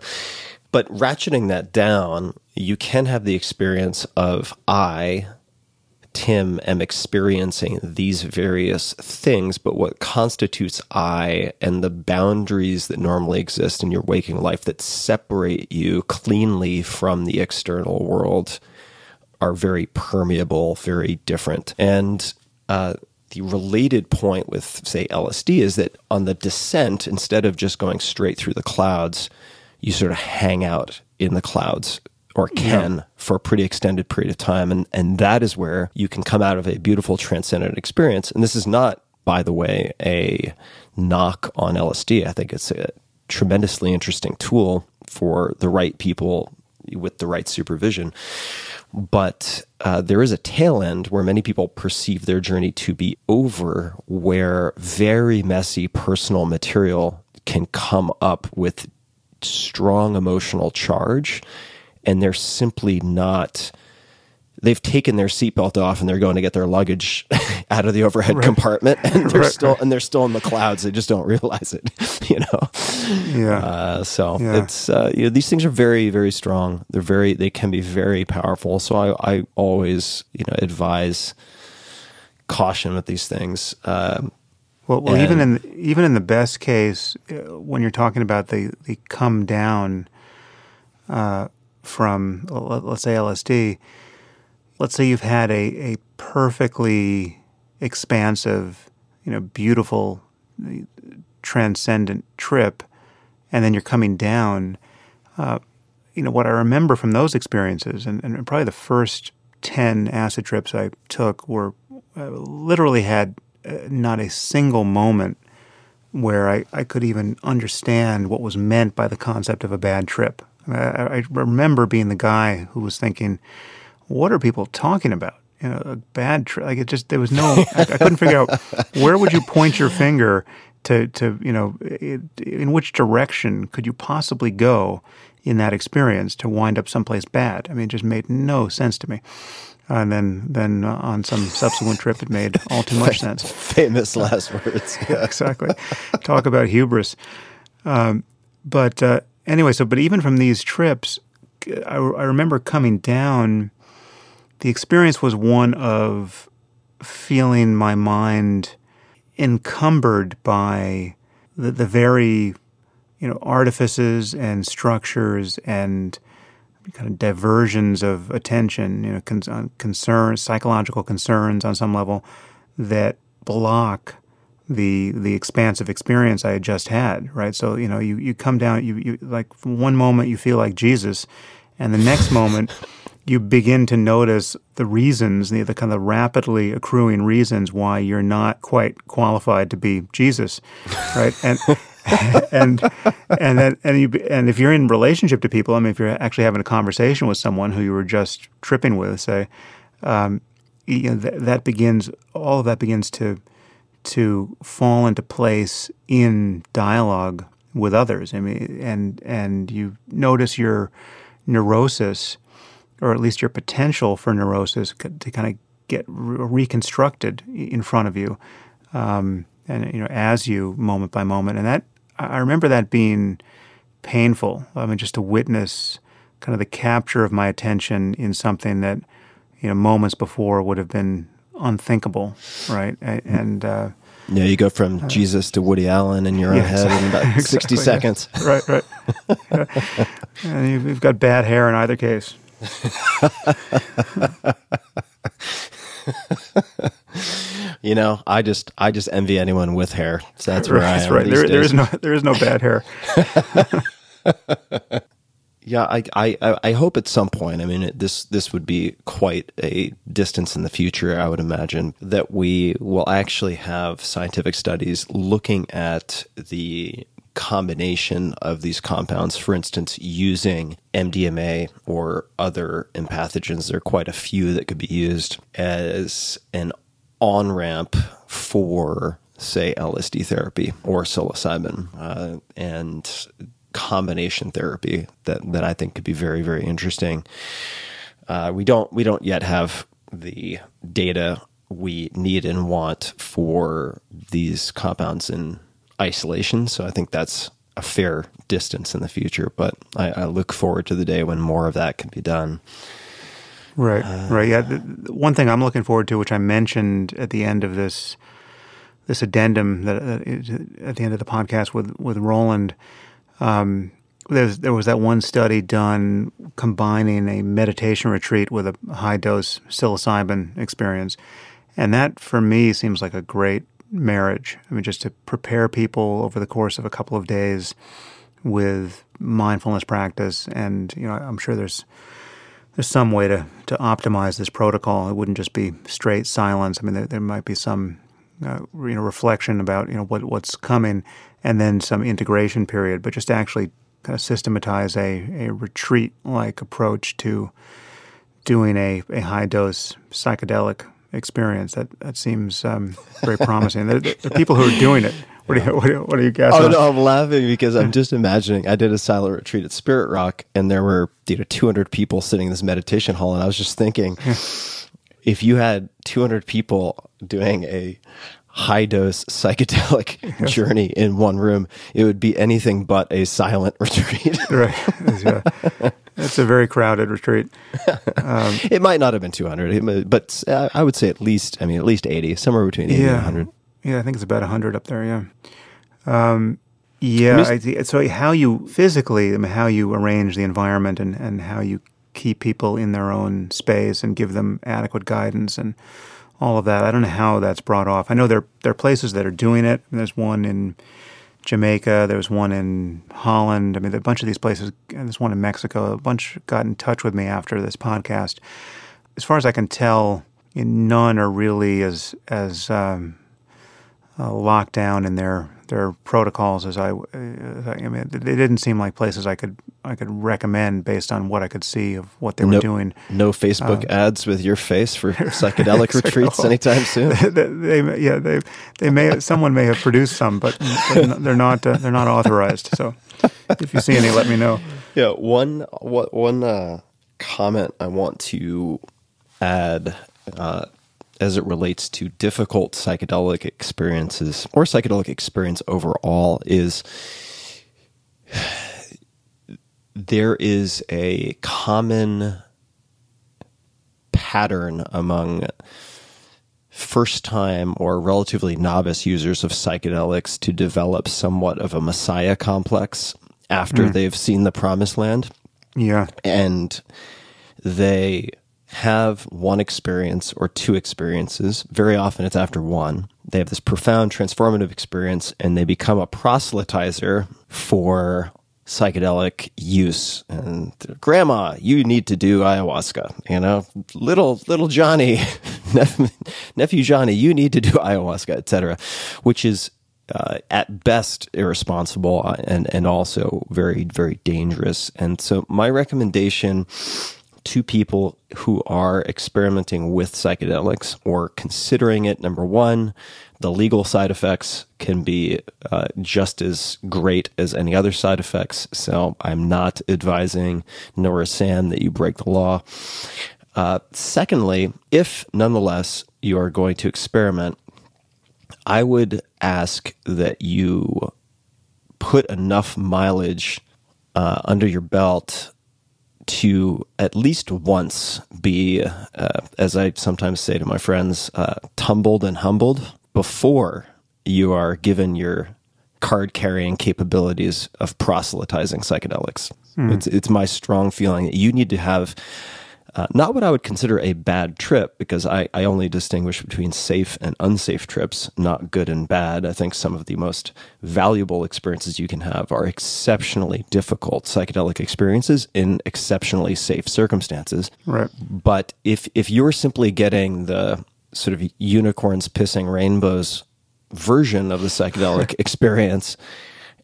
But ratcheting that down, you can have the experience of I, Tim, am experiencing these various things, but what constitutes I and the boundaries that normally exist in your waking life that separate you cleanly from the external world are very permeable, very different. And uh, the related point with, say, LSD is that on the descent, instead of just going straight through the clouds, you sort of hang out in the clouds or can for a pretty extended period of time. And, and that is where you can come out of a beautiful transcendent experience. And this is not, by the way, a knock on LSD. I think it's a tremendously interesting tool for the right people with the right supervision. But uh, there is a tail end where many people perceive their journey to be over, where very messy personal material can come up with strong emotional charge, and they're simply not. They've taken their seatbelt off and they're going to get their luggage out of the overhead compartment, and they're Right, still right. and they're still in the clouds. They just don't realize it, you know. Yeah. Uh, so Yeah. it's uh, you know these things are very very strong. They're very they can be very powerful. So I I always you know advise caution with these things. Um, Well, well even in even in the best case, uh, when you're talking about the the come down uh, from let- let's say LSD, let's say you've had a a perfectly expansive, you know, beautiful, uh, transcendent trip, and then you're coming down. Uh, you know what I remember from those experiences, and, and probably the first ten acid trips I took were uh, literally had uh, not a single moment where I, I could even understand what was meant by the concept of a bad trip. I, I remember being the guy who was thinking, "What are people talking about? You know, a bad trip? Like it just there was no. I, I couldn't figure out where would you point your finger to to you know it, in which direction could you possibly go in that experience to wind up someplace bad? I mean, it just made no sense to me. And then then uh, on some subsequent trip, it made all too much sense famous last words. Yeah. exactly. Talk about hubris. Um, but uh, anyway, so but even from these trips, I, I remember coming down. The experience was one of feeling my mind encumbered by the, the very, you know, artifices and structures and kind of diversions of attention, you know, con- uh, concerns, psychological concerns on some level that block the the expansive experience I had just had, right? So you know, you, you come down, you, you like from one moment you feel like Jesus, and the next moment you begin to notice the reasons, the, the kind of rapidly accruing reasons why you're not quite qualified to be Jesus, right? And and and then and you and if you're in relationship to people, I mean, if you're actually having a conversation with someone who you were just tripping with, say, um, you know, that, that begins all of that begins to to fall into place in dialogue with others. I mean, and and you notice your neurosis, or at least your potential for neurosis, to kind of get re- reconstructed in front of you, um, and you know, as you moment by moment. And that I remember that being painful. I mean, just to witness kind of the capture of my attention in something that you know moments before would have been unthinkable, right? And uh, Yeah, you go from Jesus to Woody Allen in your own yeah, head in about sixty Exactly, yeah. seconds. right, right. Yeah. And you've, you've got bad hair in either case. You know, I just I just envy anyone with hair. So that's where I That's am. right. There, there is no there is no bad hair. Yeah, I, I, I- hope at some point. I mean, this this would be quite a distance in the future. I would imagine that we will actually have scientific studies looking at the combination of these compounds. For instance, using MDMA or other empathogens. There are quite a few that could be used as an on ramp for, say, LSD therapy or psilocybin, uh, and combination therapy that that I think could be very very interesting. Uh, we don't we don't yet have the data we need and want for these compounds in isolation, so I think that's a fair distance in the future. But I, I look forward to the day when more of that can be done. Right, right. Yeah, the one thing I'm looking forward to, which I mentioned at the end of this this addendum that, that is at the end of the podcast with with Roland, um, there was that one study done combining a meditation retreat with a high dose psilocybin experience, and that for me seems like a great marriage. I mean, just to prepare people over the course of a couple of days with mindfulness practice, and you know, I'm sure there's there's some way to, to optimize this protocol. It wouldn't just be straight silence. I mean, there, there might be some uh, you know reflection about you know what what's coming, and then some integration period. But just to actually kind of systematize a, a retreat like approach to doing a, a high dose psychedelic experience that that seems um, very promising. the, are people who are doing it. What do you what, do you- what are you guessing? Oh no, I'm laughing because I'm just imagining. I did a silent retreat at Spirit Rock, and there were you know 200 people sitting in this meditation hall, and I was just thinking, if you had 200 people doing a high dose psychedelic journey in one room, it would be anything but a silent retreat. Right. It's, uh, it's a very crowded retreat. Um, it might not have been 200, but I would say at least. I mean, at least 80, somewhere between 80 and 100. Yeah, I think it's about 100 up there, yeah. Um, yeah, I, thi- so how you physically, I mean, how you arrange the environment and, and how you keep people in their own space and give them adequate guidance and all of that. I don't know how that's brought off. I know there, there are places that are doing it. There's one in Jamaica, there's one in Holland. I mean, there a bunch of these places, and there's one in Mexico. A bunch got in touch with me after this podcast. As far as I can tell, none are really as, as, um, uh, locked down in their their protocols as I, as I I mean they didn't seem like places I could I could recommend based on what I could see of what they were doing. No Facebook Uh, ads with your face for psychedelic retreats anytime soon. they, they- yeah they they may someone may have produced some but they're not they're not, uh, they're not authorized. So if you see any, let me know. Yeah, one what one uh, comment I want to add uh, as it relates to difficult psychedelic experiences or psychedelic experience overall is there is a common pattern among first time or relatively novice users of psychedelics to develop somewhat of a messiah complex after Mm. they've seen the promised land Yeah, and they have one experience or two experiences. Very often it's after one. They have this profound transformative experience and they become a proselytizer for psychedelic use. And grandma, you need to do ayahuasca. You know, little, little Johnny, nephew, Johnny, you need to do ayahuasca, etc., which is uh, at best irresponsible uh, and and also very very dangerous. And so my recommendation to people who are experimenting with psychedelics or considering it, number one, the legal side effects can be uh, just as great as any other side effects. So I'm not advising, nor Sam, that you break the law. Uh, secondly, if nonetheless you are going to experiment, I would ask that you put enough mileage uh, under your belt to at least once be, uh, as I sometimes say to my friends, uh, tumbled and humbled before you are given your card carrying capabilities of proselytizing psychedelics. It's it's my strong feeling that you need to have uh, not what I would consider a bad trip, because I, I only distinguish between safe and unsafe trips, not good and bad. I think some of the most valuable experiences you can have are exceptionally difficult psychedelic experiences in exceptionally safe circumstances. Right. But if if you're simply getting the sort of unicorns pissing rainbows version of the psychedelic experience,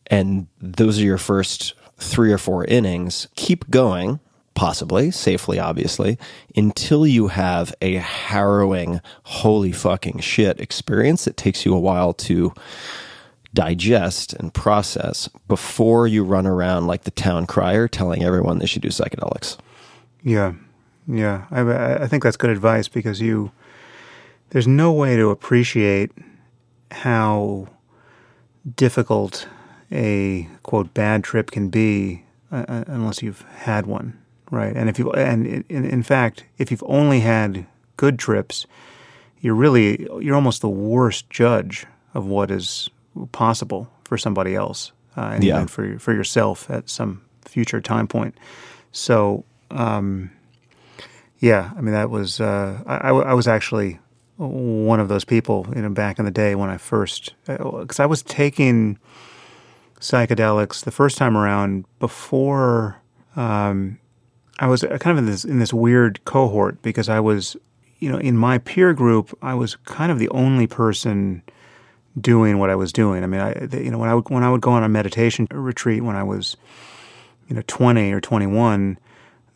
and those are your first three or four innings, keep going, possibly, safely, obviously, until you have a harrowing, holy fucking shit experience that takes you a while to digest and process before you run around like the town crier telling everyone they should do psychedelics. Yeah, yeah. I, I- think that's good advice because you, there's no way to appreciate how difficult a quote bad trip can be uh, uh, unless you've had one, right? And if you and in, in fact, if you've only had good trips, you're really you're almost the worst judge of what is possible for somebody else uh, and Yeah. even for for yourself at some future time point. So. Um, yeah, I mean that was uh, I, I was actually one of those people, you know, back in the day when I first because I was taking psychedelics the first time around before um, I was uh, kind of in this in this weird cohort because I was you know in my peer group I was kind of the only person doing what I was doing. I mean, I you know when I would when I would go on a meditation retreat when I was you know 20 or 21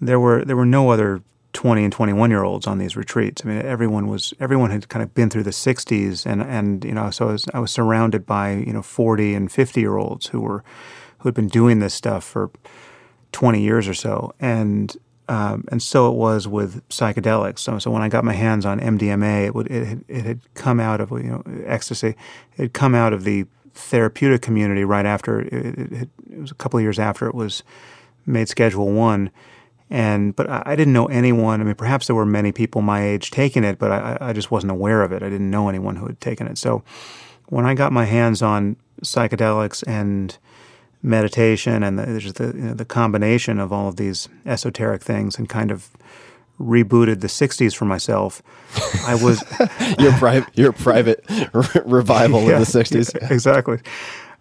there were there were no other 20 and 21 year olds on these retreats. I mean, everyone was everyone had kind of been through the 60s, and and you know, so I was I was surrounded by you know 40 and 50 year olds who were who had been doing this stuff for 20 years or so, and um, and so it was with psychedelics. So, so when I got my hands on MDMA, it would it had, it had come out of you know ecstasy, it had come out of the therapeutic community right after it, it, it was a couple of years after it was made Schedule One, and but I, I didn't know anyone. I mean, perhaps there were many people my age taking it, but I, I just wasn't aware of it. I didn't know anyone who had taken it. So when I got my hands on psychedelics and meditation and the, there's the, you know, the combination of all of these esoteric things and kind of rebooted the 60s for myself, I was Your private, your private re- revival Yeah, of the '60s. yeah, exactly.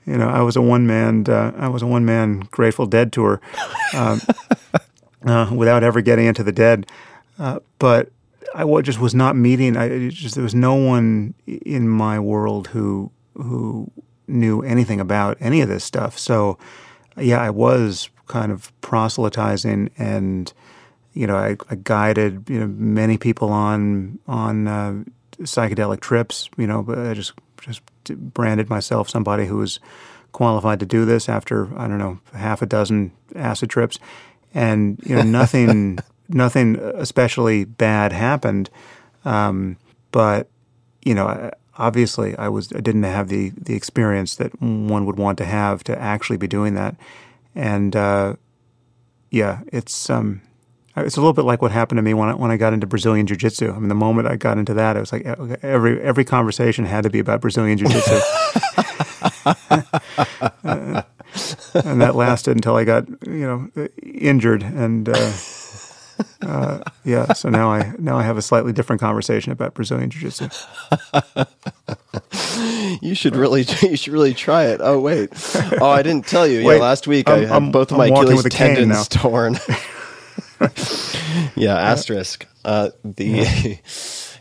You know, I was a one man. Uh, I was a one man Grateful Dead tour, um, uh, without ever getting into the Dead. Uh, but I just was not meeting. I just there was no one in my world who who knew anything about any of this stuff. So, yeah, I was kind of proselytizing and you know, I, I guided you know many people on on uh, psychedelic trips. You know, but I just just branded myself somebody who was qualified to do this after I don't know half a dozen acid trips, and you know nothing nothing especially bad happened, um, but you know. Obviously, I was I didn't have the the experience that one would want to have to actually be doing that, and uh, yeah, it's um, it's a little bit like what happened to me when I, when I got into Brazilian Jiu Jitsu. I mean, the moment I got into that, it was like every every conversation had to be about Brazilian Jiu Jitsu, and that lasted until I got you know injured and. Uh, uh, yeah, so now I now I have a slightly different conversation about Brazilian Jiu Jitsu. You should really, you should really try it. Oh wait, oh I didn't tell you. Wait, yeah, last week I I'm- had I'm- both of my Achilles with tendons torn. yeah, asterisk. Uh, the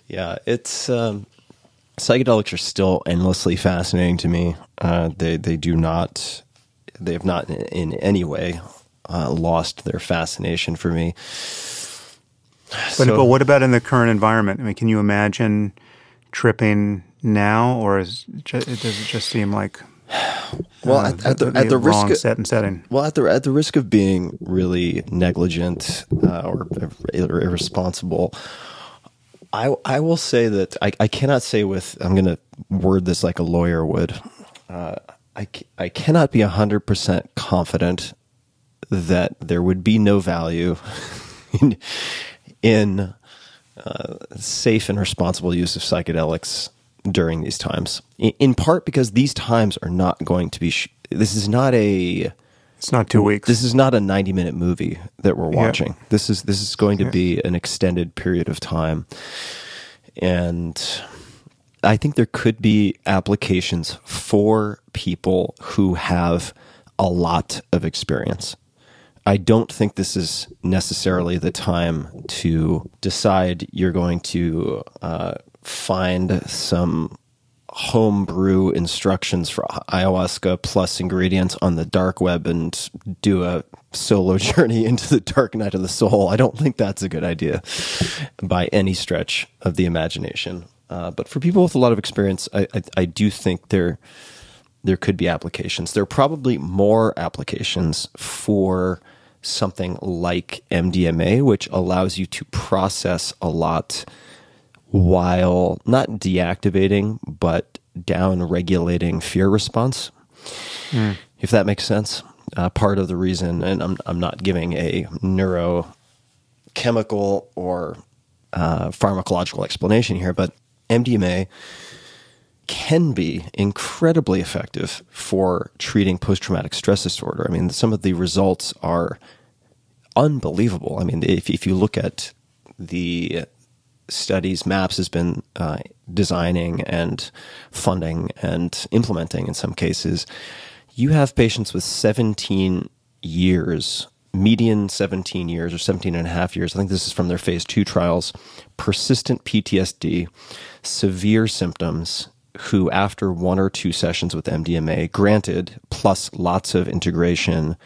yeah, it's um, psychedelics are still endlessly fascinating to me. Uh, they they do not they have not in, in any way uh, lost their fascination for me. But, So- but what about in the current environment? I mean, can you imagine tripping now, or is does it just seem like Well, uh, at, at the, at the risk of, set and setting? Well, at the at the risk of being really negligent uh, or, ir- irresponsible, I I will say that I, I cannot say with I'm going to word this like a lawyer would. Uh, I I cannot be hundred percent confident that there would be no value in in uh, safe and responsible use of psychedelics during these times. In, in part because these times are not going to be. Sh- this is not a. It's not two weeks. This is not a ninety-minute movie that we're Yeah. watching. This is this is going to Yeah. be an extended period of time, and I think there could be applications for people who have a lot of experience. I don't think this is necessarily the time to decide you're going to uh, find some homebrew instructions for ayahuasca plus ingredients on the dark web and do a solo journey into the dark night of the soul. I don't think that's a good idea by any stretch of the imagination. Uh, but for people with a lot of experience, I, I, I do think there there could be applications. There are probably more applications for something like MDMA, which allows you to process a lot while not deactivating, but down regulating fear response. If that makes sense. Uh, part of the reason, and I'm, I'm not giving a neurochemical or uh, pharmacological explanation here, but MDMA can be incredibly effective for treating post traumatic stress disorder. I mean, some of the results are unbelievable. I mean, if, if you look at the studies MAPS has been uh, designing and funding and implementing in some cases, you have patients with 17 years, median 17 years or 17 and a half years. I think this is from their phase two trials, persistent PTSD, severe symptoms, who after one or two sessions with MDMA, granted, plus lots of integration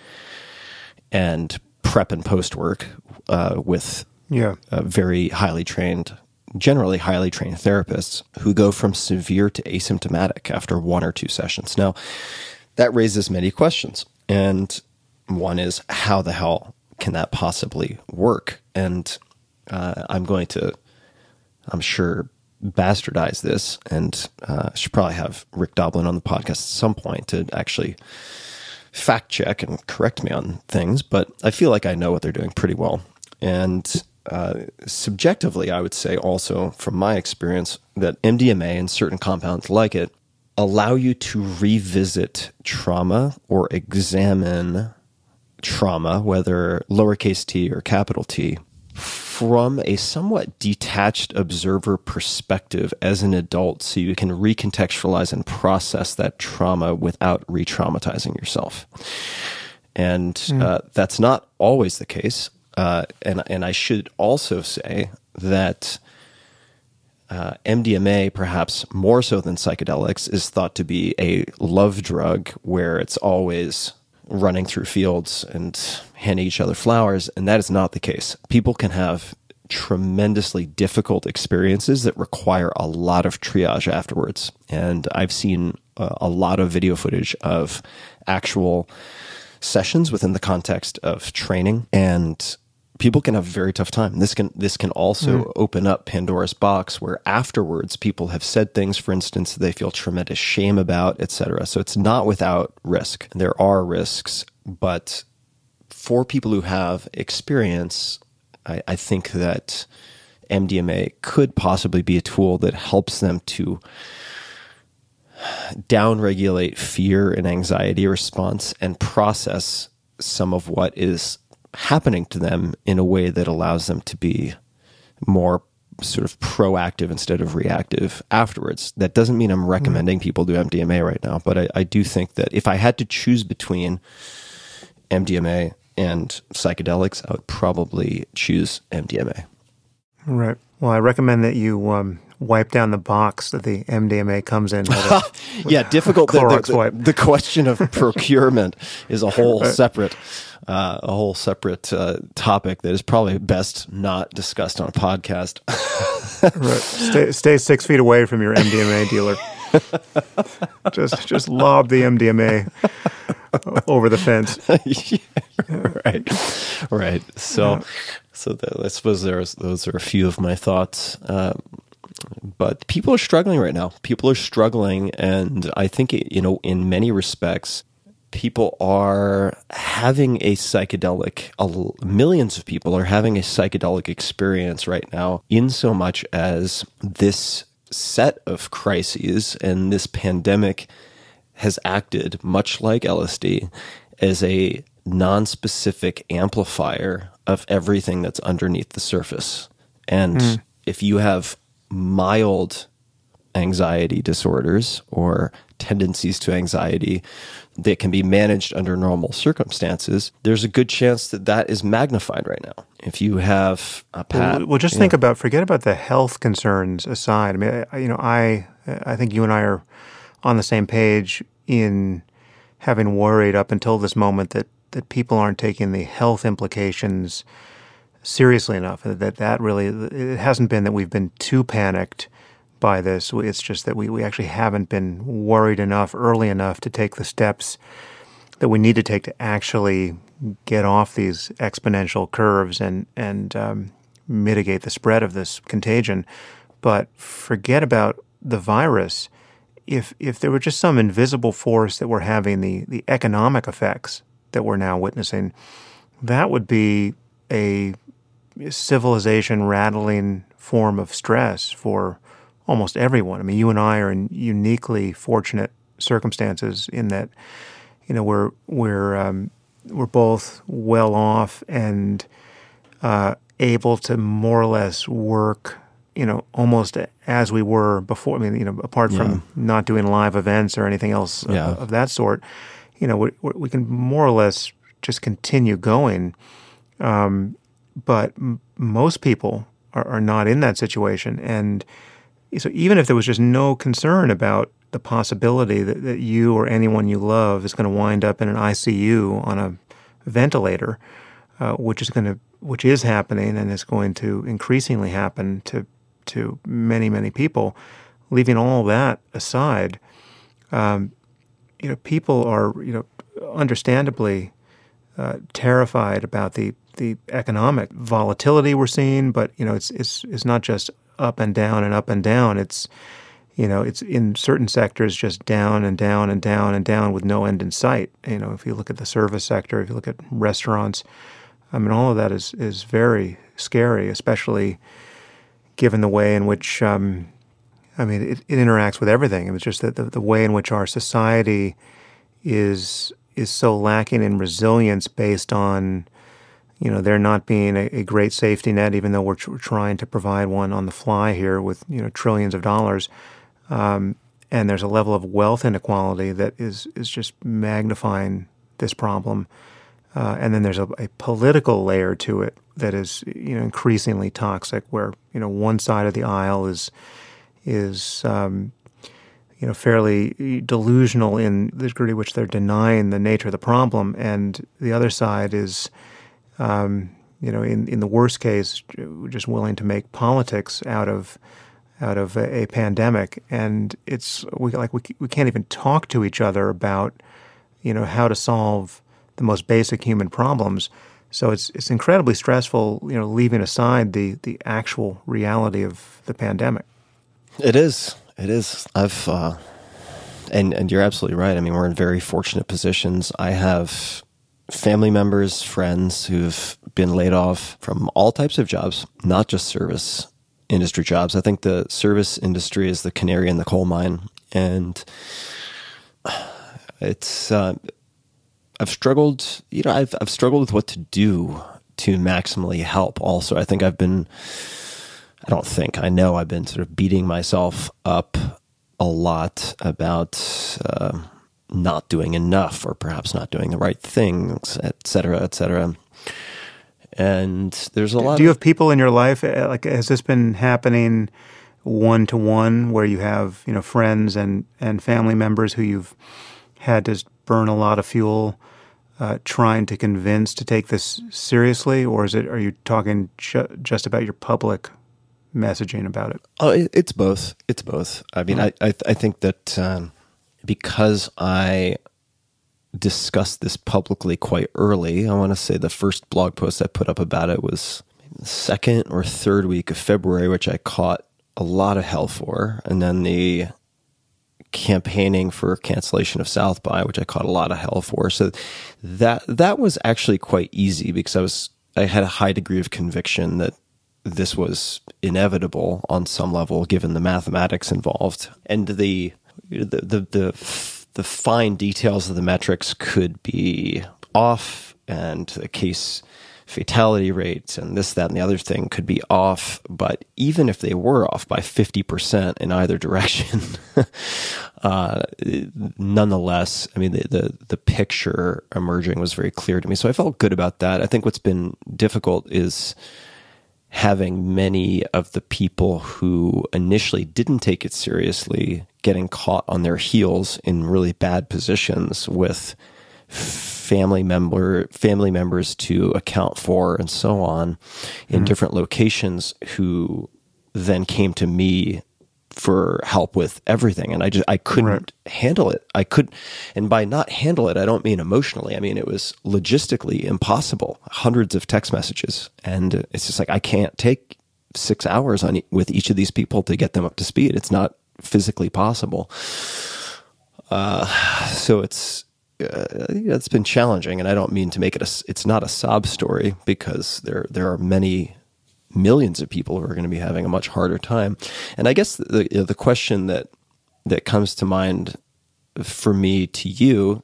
and prep and post work uh, with Yeah. uh, very highly trained, generally highly trained therapists who go from severe to asymptomatic after one or two sessions. Now, that raises many questions. And one is, how the hell can that possibly work? And uh, I'm going to, I'm sure, bastardize this and uh, should probably have Rick Doblin on the podcast at some point to actually fact check and correct me on things, but I feel like I know what they're doing pretty well. And uh, subjectively, I would say also from my experience that MDMA and certain compounds like it allow you to revisit trauma or examine trauma, whether lowercase t or capital T, from a somewhat detached observer perspective as an adult so you can recontextualize and process that trauma without re traumatizing yourself. And uh, that's not always the case. Uh, and, and I should also say that uh, MDMA, perhaps more so than psychedelics, is thought to be a love drug where it's always running through fields and handing each other flowers. And that is not the case. People can have tremendously difficult experiences that require a lot of triage afterwards. And I've seen uh, a lot of video footage of actual sessions within the context of training and people can have a very tough time. This can this can also hmm. open up pandora's box where afterwards people have said things for instance they feel tremendous shame about etc so it's not without risk. There are risks but for people who have experience i, I think that mdma could possibly be a tool that helps them to downregulate fear and anxiety response and process some of what is happening to them in a way that allows them to be more sort of proactive instead of reactive afterwards. That doesn't mean I'm recommending people do MDMA right now, but I, I do think that if I had to choose between MDMA and psychedelics, I would probably choose MDMA. Right. Well, I recommend that you um, wipe down the box that the MDMA comes in. with a- yeah, difficult. The, the, the question of procurement is a whole separate, uh, a whole separate uh, topic that is probably best not discussed on a podcast. right. Stay, stay six feet away from your MDMA dealer. just, just lob the MDMA over the fence. right, right. So, so that, I suppose there's those are a few of my thoughts. Um, but people are struggling right now. People are struggling, and I think you know, in many respects, people are having a psychedelic. a- Millions of people are having a psychedelic experience right now. In so much as this set of crises, and this pandemic has acted much like LSD as a non-specific amplifier of everything that's underneath the surface. And Mm. if you have mild anxiety disorders or tendencies to anxiety that can be managed under normal circumstances, there's a good chance that that is magnified right now. If you have a pat, Well, well, just think about forget about the health concerns aside. I mean, I, you know, I I think you and I are on the same page in having worried up until this moment that that people aren't taking the health implications seriously enough. That that really it hasn't been that we've been too panicked by this. It's just that we, we actually haven't been worried enough early enough to take the steps that we need to take to actually get off these exponential curves and and um, mitigate the spread of this contagion. But forget about the virus. If if there were just some invisible force that were having the the economic effects that we're now witnessing, that would be a civilization rattling form of stress for almost everyone. I mean, you and I are in uniquely fortunate circumstances in that, you know, we're we're um, we're both well off and uh, able to more or less work, you know, almost as we were before. I mean, you know, apart from not doing live events or anything else Yeah. of, of that sort, you know, we, we can more or less just continue going. Um, but m- most people are, are not in that situation, and so even if there was just no concern about the possibility that, that you or anyone you love is going to wind up in an ICU on a ventilator, uh, which is going to which is happening and is going to increasingly happen to to many many people. Leaving all that aside, um, you know, people are you know understandably uh, terrified about the the economic volatility we're seeing, but you know, it's it's it's not just up and down and up and down. It's you know, it's in certain sectors just down and down and down and down with no end in sight. You know, if you look at the service sector, if you look at restaurants, I mean, all of that is is very scary, especially given the way in which um, I mean, it, it interacts with everything. It was just that the, the way in which our society is is so lacking in resilience based on you know there not being a, a great safety net, even though we're, tr- trying to provide one on the fly here with you know trillions of dollars. Um, and there's a level of wealth inequality that is is just magnifying this problem. Uh, and then there's a, a political layer to it that is you know increasingly toxic, where you know one side of the aisle is is um, you know fairly delusional in the degree to which they're denying the nature of the problem, and the other side is um, you know in in the worst case just willing to make politics out of out of a, a pandemic, and it's we like we we can't even talk to each other about you know how to solve the most basic human problems. So it's it's incredibly stressful, you know, leaving aside the the actual reality of the pandemic. It is. It is. I've, uh, and and you're absolutely right. I mean, we're in very fortunate positions. I have family members, friends who've been laid off from all types of jobs, not just service industry jobs. I think the service industry is the canary in the coal mine, and it's. Uh, I've struggled. You know, I've I've struggled with what to do to maximally help. Also, I think I've been. I don't think I know. I've been sort of beating myself up a lot about uh, not doing enough, or perhaps not doing the right things, et cetera, et cetera. And there's a lot. Do you of, have people in your life uh, like has this been happening one to one where you have you know friends and and family members who you've had to burn a lot of fuel uh, trying to convince to take this seriously, or is it are you talking ju- just about your public messaging about it? Oh, it's both. It's both. I mean, I I, I think that um, because I discussed this publicly quite early, I want to say the first blog post I put up about it was the second or third week of February, which I caught a lot of hell for, and then the campaigning for cancellation of South by, which I caught a lot of hell for. So that that was actually quite easy because I was I had a high degree of conviction that this was inevitable on some level, given the mathematics involved and the the the the, the fine details of the metrics could be off, and the case fatality rates and this, that, and the other thing could be off. But even if they were off by 50% in either direction, uh, nonetheless, I mean, the, the, the picture emerging was very clear to me. So I felt good about that. I think what's been difficult is having many of the people who initially didn't take it seriously getting caught on their heels in really bad positions with family member family members to account for and so on in mm-hmm. different locations who then came to me for help with everything and I just I couldn't right. handle it. I could and by not handle it I don't mean emotionally. I mean it was logistically impossible. Hundreds of text messages and it's just like I can't take 6 hours on with each of these people to get them up to speed. It's not physically possible. Uh, so it's uh, it's been challenging, and I don't mean to make it a. It's not a sob story because there there are many millions of people who are going to be having a much harder time. And I guess the the question that that comes to mind for me to you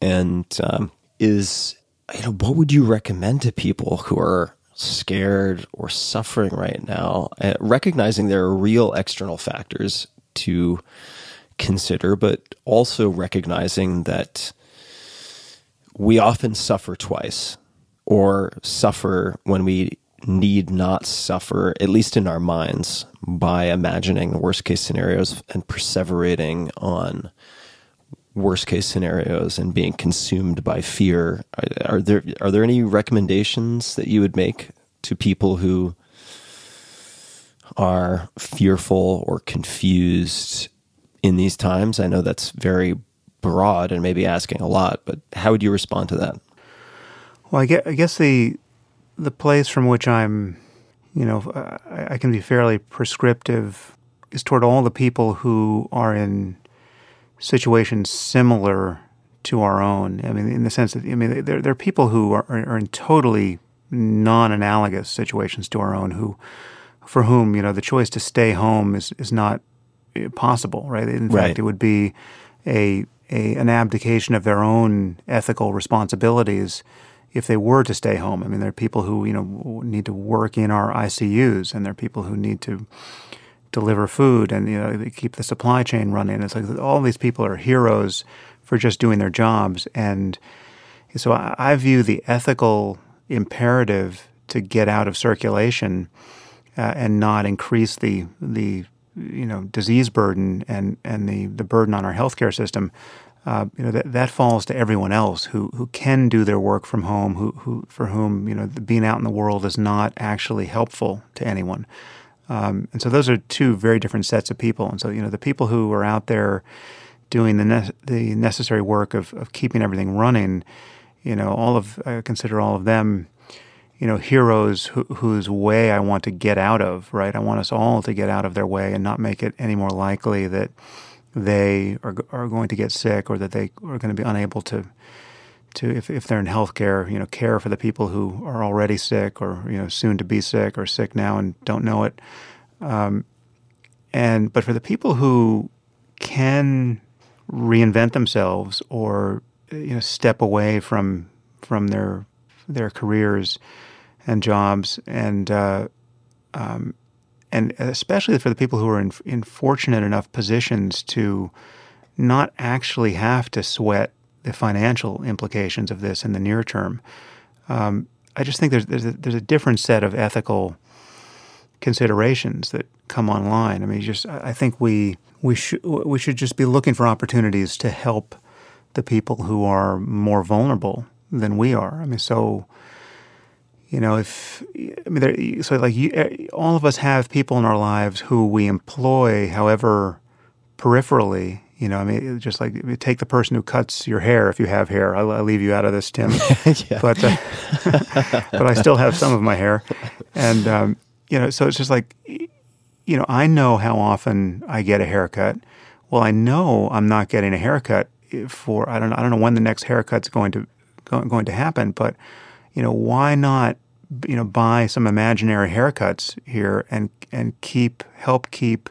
and um, is you know what would you recommend to people who are scared or suffering right now, uh, recognizing there are real external factors to consider, but also recognizing that we often suffer twice or suffer when we need not suffer, at least in our minds, by imagining the worst case scenarios and perseverating on worst case scenarios and being consumed by fear. Are, are there are there any recommendations that you would make to people who are fearful or confused in these times? I know that's very broad and maybe asking a lot, but how would you respond to that? Well, I guess, I guess the the place from which I'm, you know, I, I can be fairly prescriptive is toward all the people who are in situations similar to our own. I mean, in the sense that I mean, there, there are people who are, are in totally non-analogous situations to our own who for whom you know the choice to stay home is is not possible, right? In right. fact, it would be a, a an abdication of their own ethical responsibilities if they were to stay home. I mean, there are people who you know need to work in our ICUs, and there are people who need to deliver food and you know keep the supply chain running. It's like all these people are heroes for just doing their jobs, and so I, I view the ethical imperative to get out of circulation uh, and not increase the the you know disease burden and and the the burden on our healthcare system. Uh, you know that that falls to everyone else who who can do their work from home, who who for whom you know being out in the world is not actually helpful to anyone. Um, and so those are two very different sets of people. And so you know the people who are out there doing the ne- the necessary work of of keeping everything running, you know, all of I consider all of them you know, heroes who, whose way I want to get out of, right? I want us all to get out of their way and not make it any more likely that they are, are going to get sick or that they are going to be unable to, to if, if they're in healthcare, you know, care for the people who are already sick or, you know, soon to be sick or sick now and don't know it. Um, and, but for the people who can reinvent themselves or, you know, step away from, from their, their careers, and jobs, and uh, um, and especially for the people who are in, in fortunate enough positions to not actually have to sweat the financial implications of this in the near term. Um, I just think there's there's a, there's a different set of ethical considerations that come online. I mean, just I think we we should we should just be looking for opportunities to help the people who are more vulnerable than we are. I mean, so you know, if I mean, there, so like you, eh, all of us have people in our lives who we employ, however, peripherally. You know, I mean, just like take the person who cuts your hair if you have hair. I'll, I'll leave you out of this, Tim. But uh, but I still have some of my hair, and um, you know, so it's just like, you know, I know how often I get a haircut. Well, I know I'm not getting a haircut for I don't I don't know when the next haircut's going to going to happen, but you know, why not you know, buy some imaginary haircuts here and and keep help keep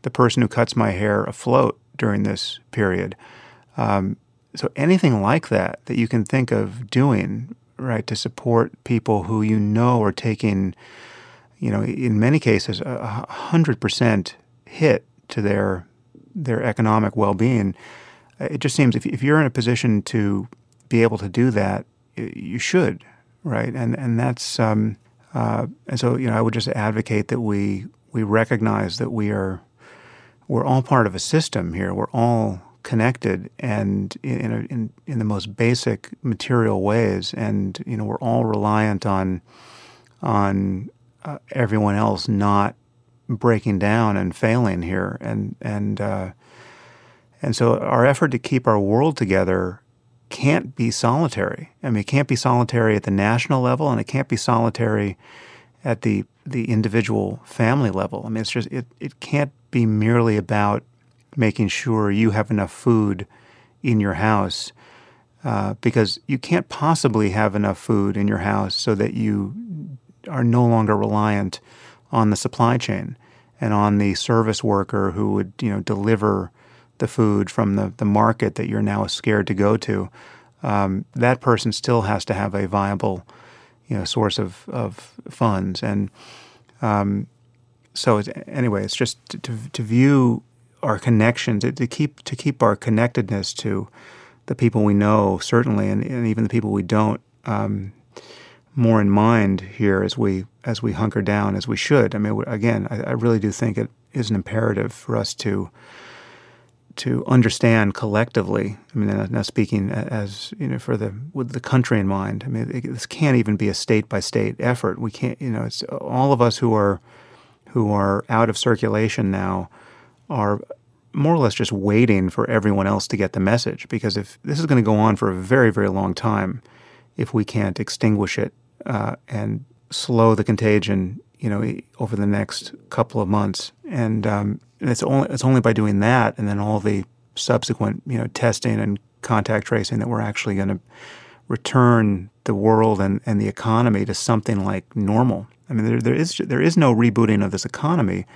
the person who cuts my hair afloat during this period. Um, so anything like that that you can think of doing, right, to support people who you know are taking, you know, in many cases, a hundred percent hit to their their economic well being. It just seems if if you're in a position to be able to do that, you should, right? And and that's um, uh, and so you know I would just advocate that we we recognize that we are we're all part of a system here. We're all connected and in, a, in in the most basic material ways, and you know we're all reliant on on uh, everyone else not breaking down and failing here, and and uh, and so our effort to keep our world together can't be solitary. I mean, it can't be solitary at the national level, and it can't be solitary at the the individual family level. I mean, it's just it it can't be merely about making sure you have enough food in your house uh, because you can't possibly have enough food in your house so that you are no longer reliant on the supply chain and on the service worker who would you know deliver the food from the, the market that you're now scared to go to. Um, that person still has to have a viable you know source of, of funds and um, so it's, anyway it's just to, to, to view our connections, to, to keep to keep our connectedness to the people we know certainly and, and even the people we don't um, more in mind here as we as we hunker down as we should. I mean, again, I, I really do think it is an imperative for us to to understand collectively. I mean, now speaking as you know, for the with the country in mind. I mean, this can't even be a state by state effort. We can't, you know, it's all of us who are who are out of circulation now are more or less just waiting for everyone else to get the message. Because if this is going to go on for a very, very long time, if we can't extinguish it uh, and slow the contagion, you know, over the next couple of months, and, um, and it's only it's only by doing that, and then all the subsequent, you know, testing and contact tracing that we're actually going to return the world and, and the economy to something like normal. I mean, there, there is there is no rebooting of this economy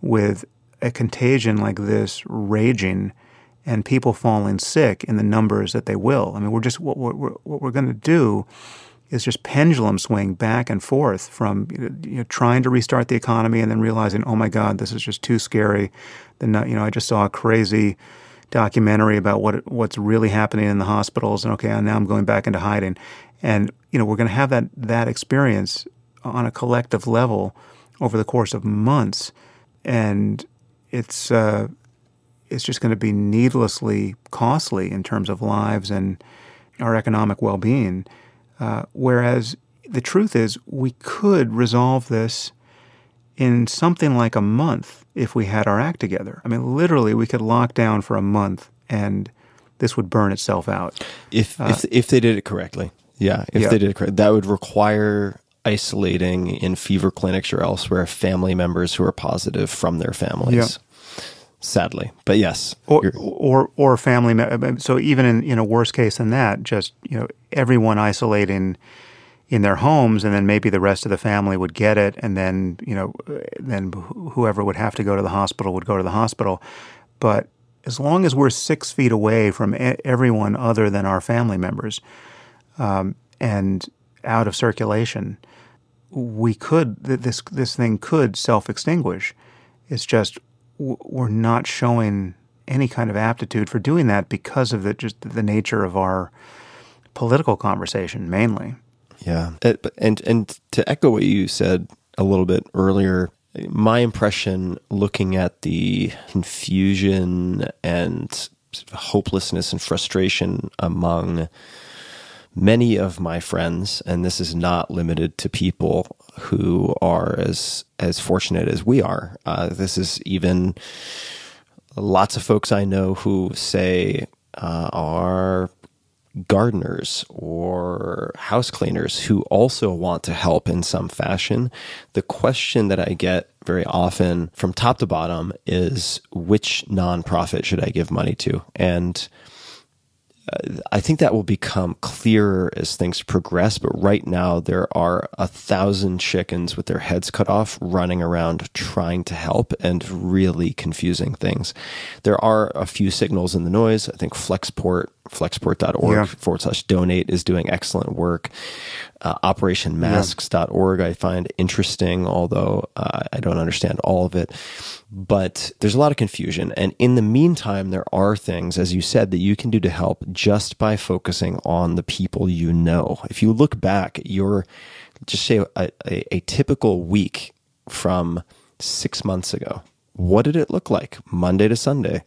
with a contagion like this raging and people falling sick in the numbers that they will. I mean, we're just what we're, what we're going to do is just pendulum swing back and forth from you know, trying to restart the economy and then realizing, oh my God, this is just too scary. Then you know, I just saw a crazy documentary about what what's really happening in the hospitals, and okay, now I'm going back into hiding. And you know, we're going to have that that experience on a collective level over the course of months, and it's uh, it's just going to be needlessly costly in terms of lives and our economic well-being. Uh, whereas the truth is, we could resolve this in something like a month if we had our act together. I mean, literally, we could lock down for a month and this would burn itself out. If uh, if if they did it correctly, yeah. If yeah. they did it correctly, that would require isolating in fever clinics or elsewhere family members who are positive from their families. Sadly. But yes, or or or family. So even in in a worse case than that, just you know everyone isolating in their homes, and then maybe the rest of the family would get it, and then you know then whoever would have to go to the hospital would go to the hospital. But as long as we're six feet away from everyone other than our family members, um, and out of circulation, we could this this thing could self extinguish. It's just we're not showing any kind of aptitude for doing that because of the just the nature of our political conversation mainly. Yeah, and and to echo what you said a little bit earlier, my impression looking at the confusion and hopelessness and frustration among many of my friends, and this is not limited to people who are as as fortunate as we are. Uh, this is even lots of folks I know who say uh, are gardeners or house cleaners who also want to help in some fashion. The question that I get very often from top to bottom is which nonprofit should I give money to? And I think that will become clearer as things progress. But right now, there are a thousand chickens with their heads cut off running around trying to help and really confusing things. There are a few signals in the noise. I think Flexport, flexport.org Yeah. forward slash donate is doing excellent work. Uh, OperationMasks.org I find interesting, although uh, I don't understand all of it. But there's a lot of confusion. And in the meantime, there are things, as you said, that you can do to help just by focusing on the people you know. If you look back at your, just say a, a, a typical week from six months ago, what did it look like Monday to Sunday?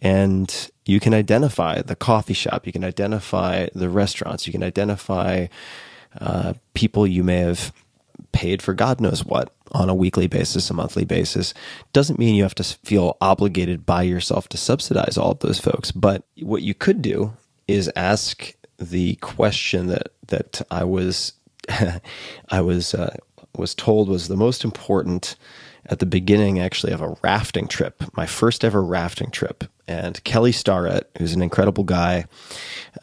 And you can identify the coffee shop, you can identify the restaurants, you can identify uh, people you may have paid for God knows what on a weekly basis, a monthly basis. Doesn't mean you have to feel obligated by yourself to subsidize all of those folks. But what you could do is ask the question that that I was I was uh, was told was the most important at the beginning actually of a rafting trip, my first ever rafting trip. And Kelly Starrett, who's an incredible guy,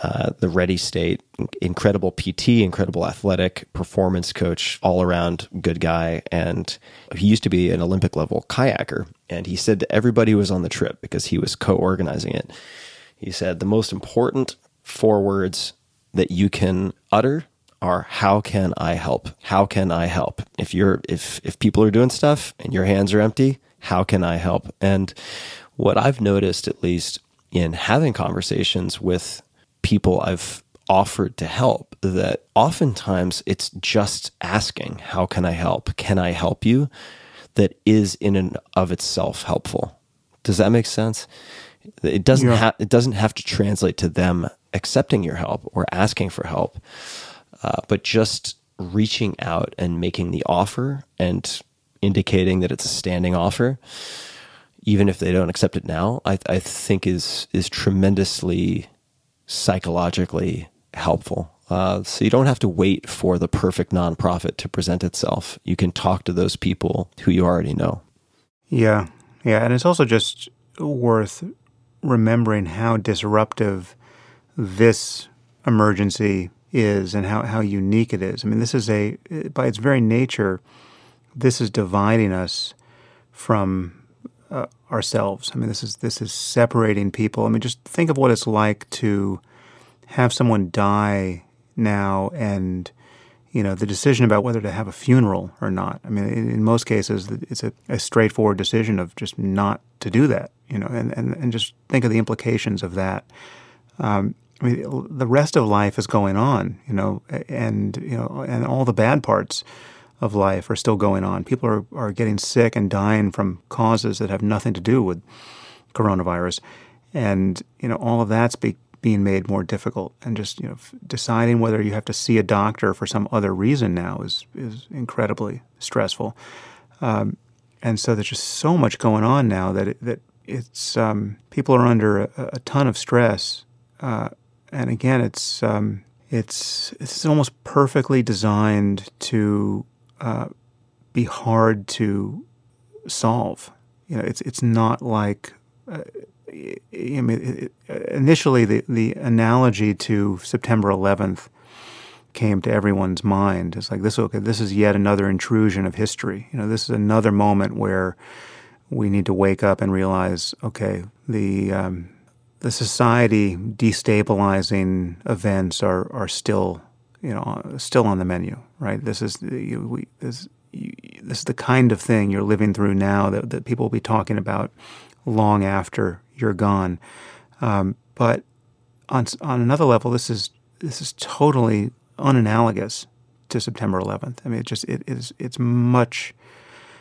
uh, the Ready State, incredible PT, incredible athletic performance coach, all around good guy. And he used to be an Olympic level kayaker. And he said to everybody who was on the trip, because he was co organizing it, he said, the most important four words that you can utter are how can I help? How can I help? If you're if if people are doing stuff and your hands are empty, how can I help? And what I've noticed at least in having conversations with people I've offered to help that oftentimes it's just asking, how can I help? Can I help you? That is in and of itself helpful. Does that make sense? It doesn't Yeah. have it doesn't have to translate to them accepting your help or asking for help uh, but just reaching out and making the offer and indicating that it's a standing offer, even if they don't accept it now, I, I think is is tremendously psychologically helpful. Uh, so you don't have to wait for the perfect nonprofit to present itself. You can talk to those people who you already know. Yeah, yeah, and it's also just worth remembering how disruptive this emergency is and how, how unique it is. I mean, this is a, by its very nature, this is dividing us from uh, ourselves. I mean, this is this is separating people. I mean, just think of what it's like to have someone die now, and you know the decision about whether to have a funeral or not. I mean, in, in most cases, it's a, a straightforward decision of just not to do that. You know, and and, and just think of the implications of that. Um, I mean, the rest of life is going on, you know, and you know, and all the bad parts of life are still going on. People are, are getting sick and dying from causes that have nothing to do with coronavirus, and you know, all of that's be, being made more difficult. And just you know, f- deciding whether you have to see a doctor for some other reason now is is incredibly stressful. Um, and so there's just so much going on now that it, that it's um, people are under a, a ton of stress. Uh, and again, it's um, it's it's almost perfectly designed to uh, be hard to solve. You know, it's it's not like. Uh, I mean, it, it, initially, the, the analogy to September 11th came to everyone's mind. It's like this. Okay, this is yet another intrusion of history. You know, this is another moment where we need to wake up and realize, okay, the um, the society destabilizing events are, are still you know still on the menu right? This is you, we, this you, this is the kind of thing you're living through now that, that people will be talking about long after you're gone. Um, but on on another level this is this is totally unanalogous to September 11th I mean it just it is it's much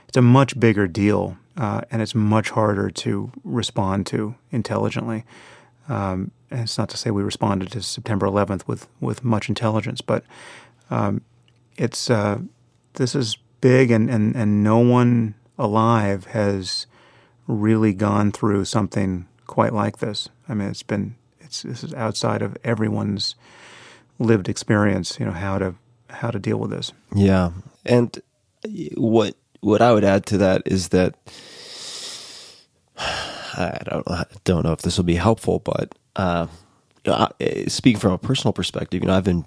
it's a much bigger deal uh, and it's much harder to respond to intelligently um, and it's not to say we responded to September 11th with, with much intelligence, but um, it's uh, this is big, and, and, and no one alive has really gone through something quite like this. I mean, it's been it's this is outside of everyone's lived experience. You know how to how to deal with this. Yeah, and what what I would add to that is that I don't don't know if this will be helpful, but uh, speaking from a personal perspective, you know, I've been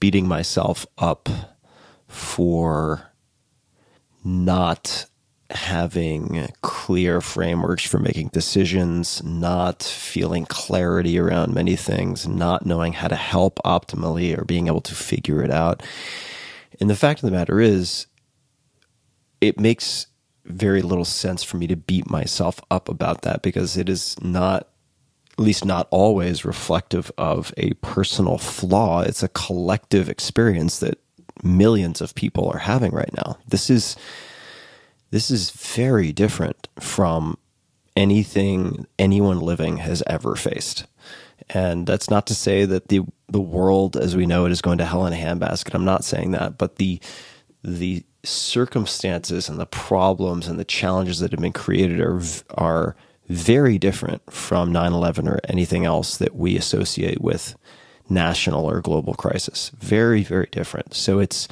beating myself up for not having clear frameworks for making decisions, not feeling clarity around many things, not knowing how to help optimally or being able to figure it out. And the fact of the matter is, it makes very little sense for me to beat myself up about that because it is not at least not always reflective of a personal flaw. It's a collective experience that millions of people are having right now. This is this is very different from anything anyone living has ever faced. And that's not to say that the the world as we know it is going to hell in a handbasket. I'm not saying that, but the the circumstances and the problems and the challenges that have been created are are very different from 9/11 or anything else that we associate with national or global crisis. Very very different. So it's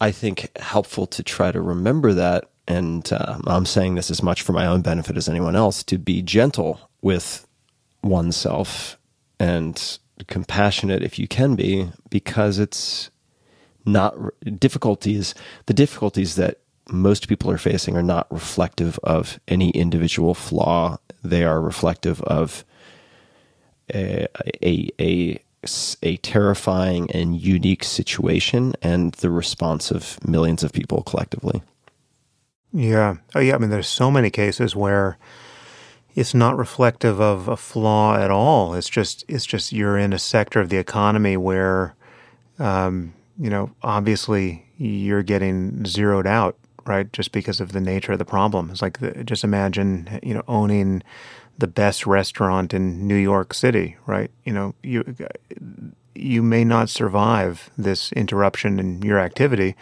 I think helpful to try to remember that and uh, I'm saying this as much for my own benefit as anyone else to be gentle with oneself and compassionate if you can be because it's not difficulties the difficulties that most people are facing are not reflective of any individual flaw they are reflective of a a, a a terrifying and unique situation and the response of millions of people collectively. Yeah. Oh, yeah. I mean, there's so many cases where it's not reflective of a flaw at all. It's just it's just you're in a sector of the economy where, um, you know, obviously you're getting zeroed out, right? Just because of the nature of the problem. It's like the, just imagine, you know, owning the best restaurant in New York City, right? You know, you you may not survive this interruption in your activity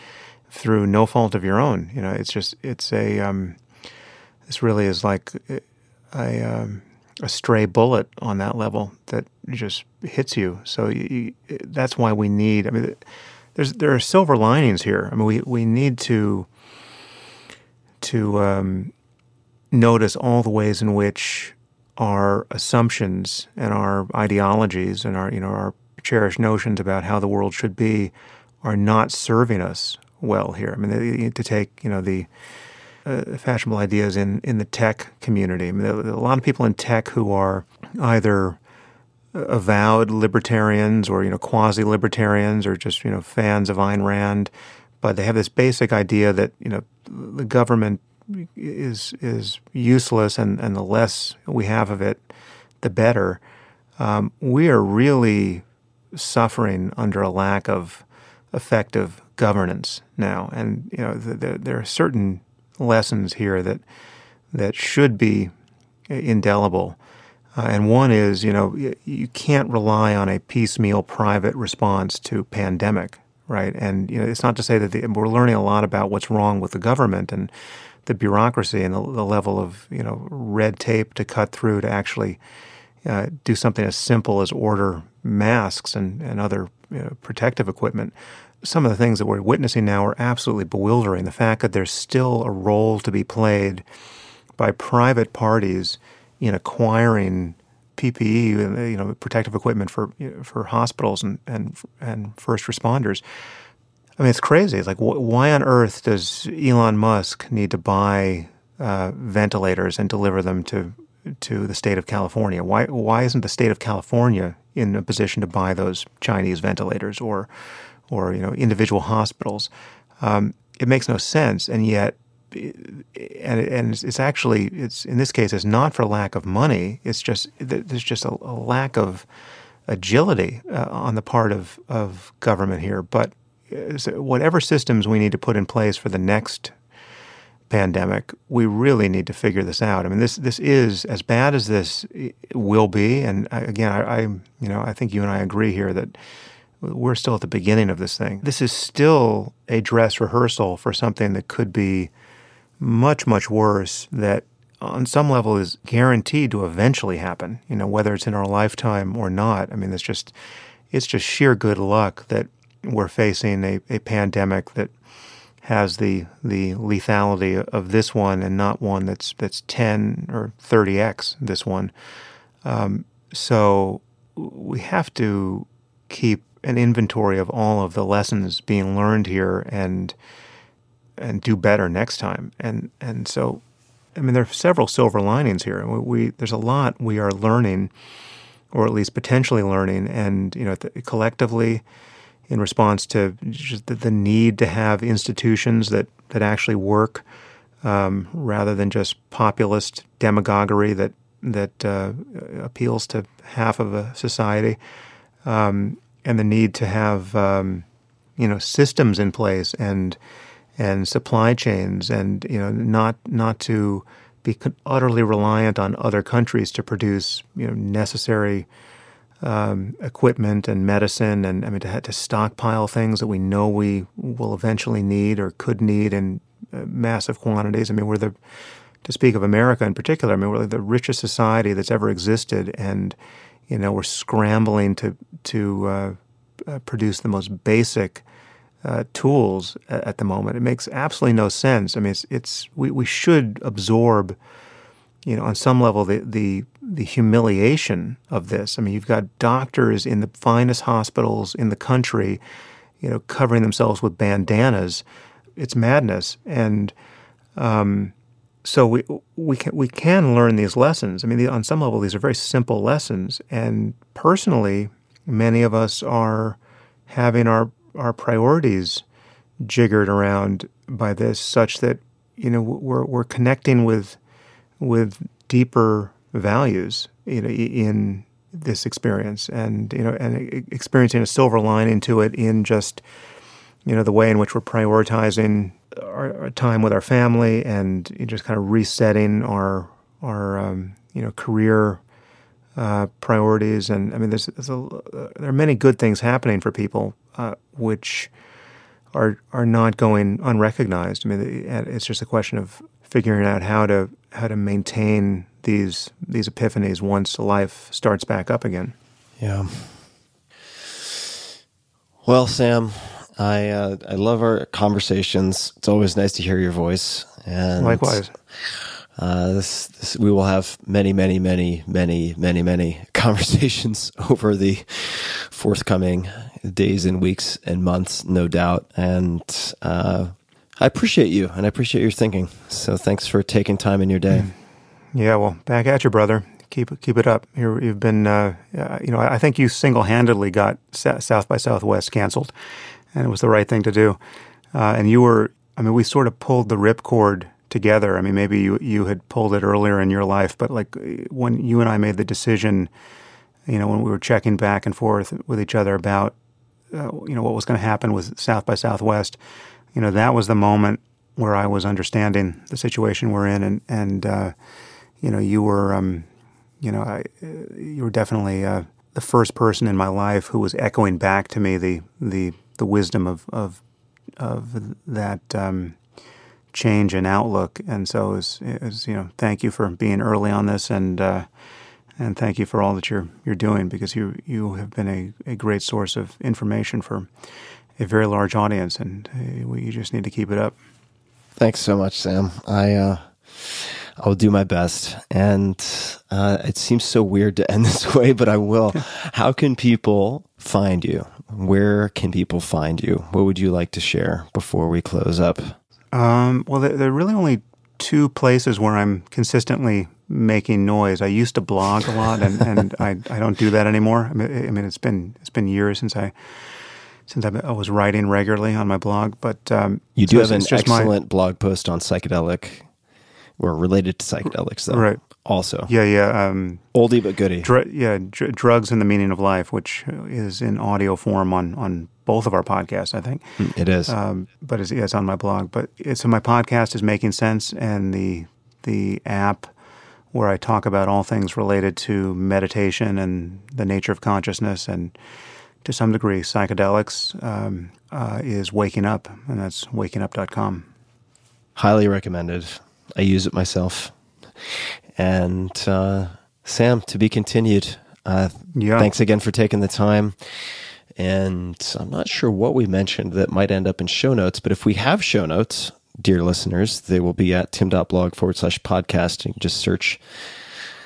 through no fault of your own. You know, it's just it's a um, this really is like a um, a stray bullet on that level that just hits you. So you, you, that's why we need. I mean, there's there are silver linings here. I mean, we we need to to um, notice all the ways in which our assumptions and our ideologies and our you know our cherished notions about how the world should be are not serving us well here. I mean, to take you know the uh, fashionable ideas in in the tech community. I mean, a lot of people in tech who are either avowed libertarians or you know quasi libertarians or just you know fans of Ayn Rand, but they have this basic idea that you know the government is is useless, and, and the less we have of it, the better. Um, we are really suffering under a lack of effective governance now, and you know the, the, there are certain lessons here that that should be indelible. Uh, and one is, you know, you can't rely on a piecemeal private response to pandemic, right? And you know, it's not to say that the, we're learning a lot about what's wrong with the government and the bureaucracy and the, the, level of you know red tape to cut through to actually uh, do something as simple as order masks and, and other you know, protective equipment. Some of the things that we're witnessing now are absolutely bewildering. The fact that there's still a role to be played by private parties in acquiring PPE, you know, protective equipment for for hospitals and, and and first responders. I mean, it's crazy. It's like, wh- why on earth does Elon Musk need to buy uh, ventilators and deliver them to to the state of California? Why why isn't the state of California in a position to buy those Chinese ventilators or or you know individual hospitals? Um, it makes no sense, and yet. And, and it's actually it's in this case it's not for lack of money it's just there's just a, a lack of agility uh, on the part of, of government here but whatever systems we need to put in place for the next pandemic, we really need to figure this out. I mean, this this is as bad as this will be, and again, I, I you know I think you and I agree here that we're still at the beginning of this thing. This is still a dress rehearsal for something that could be much much worse. That on some level is guaranteed to eventually happen. You know, whether it's in our lifetime or not. I mean, it's just it's just sheer good luck that we're facing a, a pandemic that has the the lethality of this one and not one that's that's 10 or 30x this one. Um, so we have to keep an inventory of all of the lessons being learned here and and do better next time. And and so, I mean, there are several silver linings here. We, we there's a lot we are learning, or at least potentially learning, and you know, collectively, in response to the, the need to have institutions that that actually work, um, rather than just populist demagoguery that that uh, appeals to half of a society, um, and the need to have um, you know systems in place and and supply chains, and you know not not to be utterly reliant on other countries to produce you know necessary um, equipment and medicine, and I mean to to stockpile things that we know we will eventually need or could need in uh, massive quantities. I mean we're the to speak of America in particular, I mean, we're the richest society that's ever existed, and you know, we're scrambling to to uh, uh, produce the most basic uh, tools at, the moment. It makes absolutely no sense. I mean, it's, it's we, we should absorb, you know, on some level the, the the humiliation of this. I mean, you've got doctors in the finest hospitals in the country, you know, covering themselves with bandanas. It's madness, and um, so we we can we can learn these lessons. I mean, on some level, these are very simple lessons. And personally, many of us are having our our priorities jiggered around by this, such that you know we're we're connecting with with deeper values, you know, in this experience, and you know, and experiencing a silver lining to it in just you know the way in which we're prioritizing our, our time with our family and just kind of resetting our our um, you know career uh, priorities. And I mean, there's, there's a, uh, there are many good things happening for people, uh, which are are not going unrecognized. I mean, it's just a question of figuring out how to how to maintain these these epiphanies once life starts back up again. Yeah. Well, Sam, I uh, I love our conversations. It's always nice to hear your voice. And likewise. Uh, this, this, we will have many, many, many, many, many, many conversations over the forthcoming days and weeks and months, no doubt. And uh, I appreciate you, and I appreciate your thinking. So thanks for taking time in your day. Mm. Yeah, well, back at you, brother. Keep keep it up. you have been, uh, you know, I think you single handedly got South by Southwest canceled and it was the right thing to do. Uh, and you were, I mean, we sort of pulled the ripcord together. I mean, maybe you you had pulled it earlier in your life, but like when you and I made the decision, you know, when we were checking back and forth with each other about, uh, you know, what was going to happen with South by Southwest, you know, that was the moment where I was understanding the situation we're in, and and uh, you know, you were, um, you know, I, you were definitely uh, the first person in my life who was echoing back to me the the the wisdom of of of that um, change in outlook. And so, was, you know, thank you for being early on this, and uh, and thank you for all that you're you're doing because you you have been a, a great source of information for a very large audience, and uh, we, you just need to keep it up. Thanks so much, Sam. I. Uh... I will do my best. And uh, it seems so weird to end this way, but I will. How can people find you? Where can people find you? What would you like to share before we close up? Um, well, there, there, are really only two places where I'm consistently making noise. I used to blog a lot, and, and I, I don't do that anymore. I mean, I mean, it's been it's been years since I since I was writing regularly on my blog. But um, you do so have an excellent my, blog post on psychedelic or related to psychedelics, though. Right. Also. Yeah, yeah. Um, Oldie but goodie. Dr- yeah, dr- drugs and the meaning of life, which is in audio form on on both of our podcasts, I think. Mm, it is. Um, but it's, yeah, it's on my blog. But so my podcast is making sense, and the the app where I talk about all things related to meditation and the nature of consciousness and to some degree psychedelics um, uh, is Waking Up, and that's wakingup.com. Highly recommended. I use it myself. And uh, Sam, to be continued. Uh, yeah. Thanks again for taking the time. And I'm not sure what we mentioned that might end up in show notes, but if we have show notes, dear listeners, they will be at tim.blog forward slash podcast. You can just search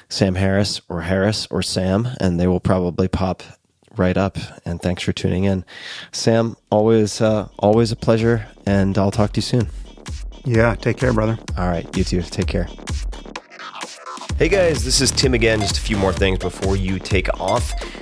Sam Harris or Harris or Sam, and they will probably pop right up. And thanks for tuning in, Sam. Always, uh, always a pleasure, and I'll talk to you soon. Yeah, take care, brother. All right, you too. Take care. Hey guys, this is Tim again. Just a few more things before you take off.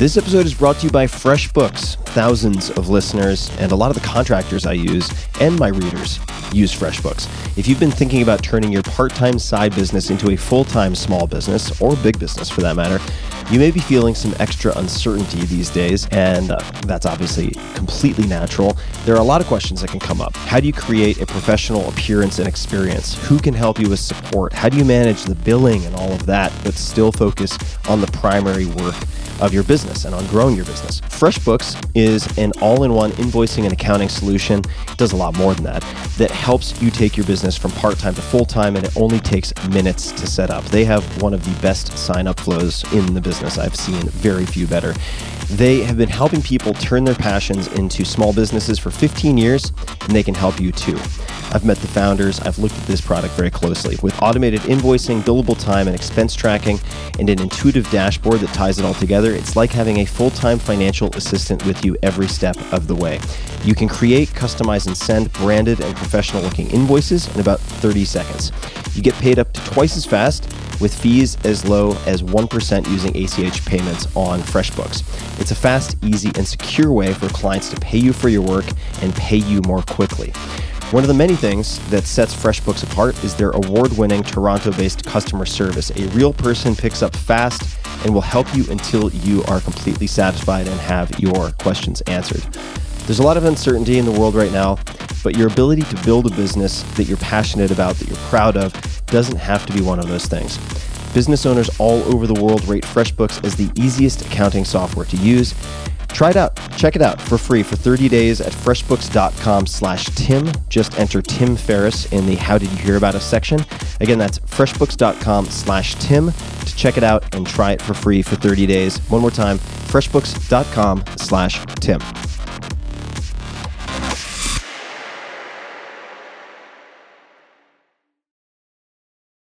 This episode is brought to you by FreshBooks. Thousands of listeners and a lot of the contractors I use and my readers use FreshBooks. If you've been thinking about turning your part time side business into a full time small business, or big business for that matter, you may be feeling some extra uncertainty these days, and uh, that's obviously completely natural. There are a lot of questions that can come up. How do you create a professional appearance and experience? Who can help you with support? How do you manage the billing and all of that, but still focus on the primary work? Of your business and on growing your business. FreshBooks is an all in one invoicing and accounting solution. It does a lot more than that, that helps you take your business from part time to full time, and it only takes minutes to set up. They have one of the best sign up flows in the business. I've seen very few better. They have been helping people turn their passions into small businesses for 15 years, and they can help you too. I've met the founders. I've looked at this product very closely. With automated invoicing, billable time, and expense tracking, and an intuitive dashboard that ties it all together, it's like having a full time financial assistant with you every step of the way. You can create, customize, and send branded and professional looking invoices in about 30 seconds. You get paid up to twice as fast with fees as low as 1% using ACH payments on FreshBooks. It's a fast, easy, and secure way for clients to pay you for your work and pay you more quickly. One of the many things that sets FreshBooks apart is their award winning Toronto based customer service. A real person picks up fast and will help you until you are completely satisfied and have your questions answered. There's a lot of uncertainty in the world right now, but your ability to build a business that you're passionate about, that you're proud of, doesn't have to be one of those things. Business owners all over the world rate FreshBooks as the easiest accounting software to use. Try it out. Check it out for free for 30 days at freshbooks.com slash Tim. Just enter Tim Ferriss in the How Did You Hear About Us section. Again, that's freshbooks.com slash Tim to check it out and try it for free for 30 days. One more time, freshbooks.com slash Tim.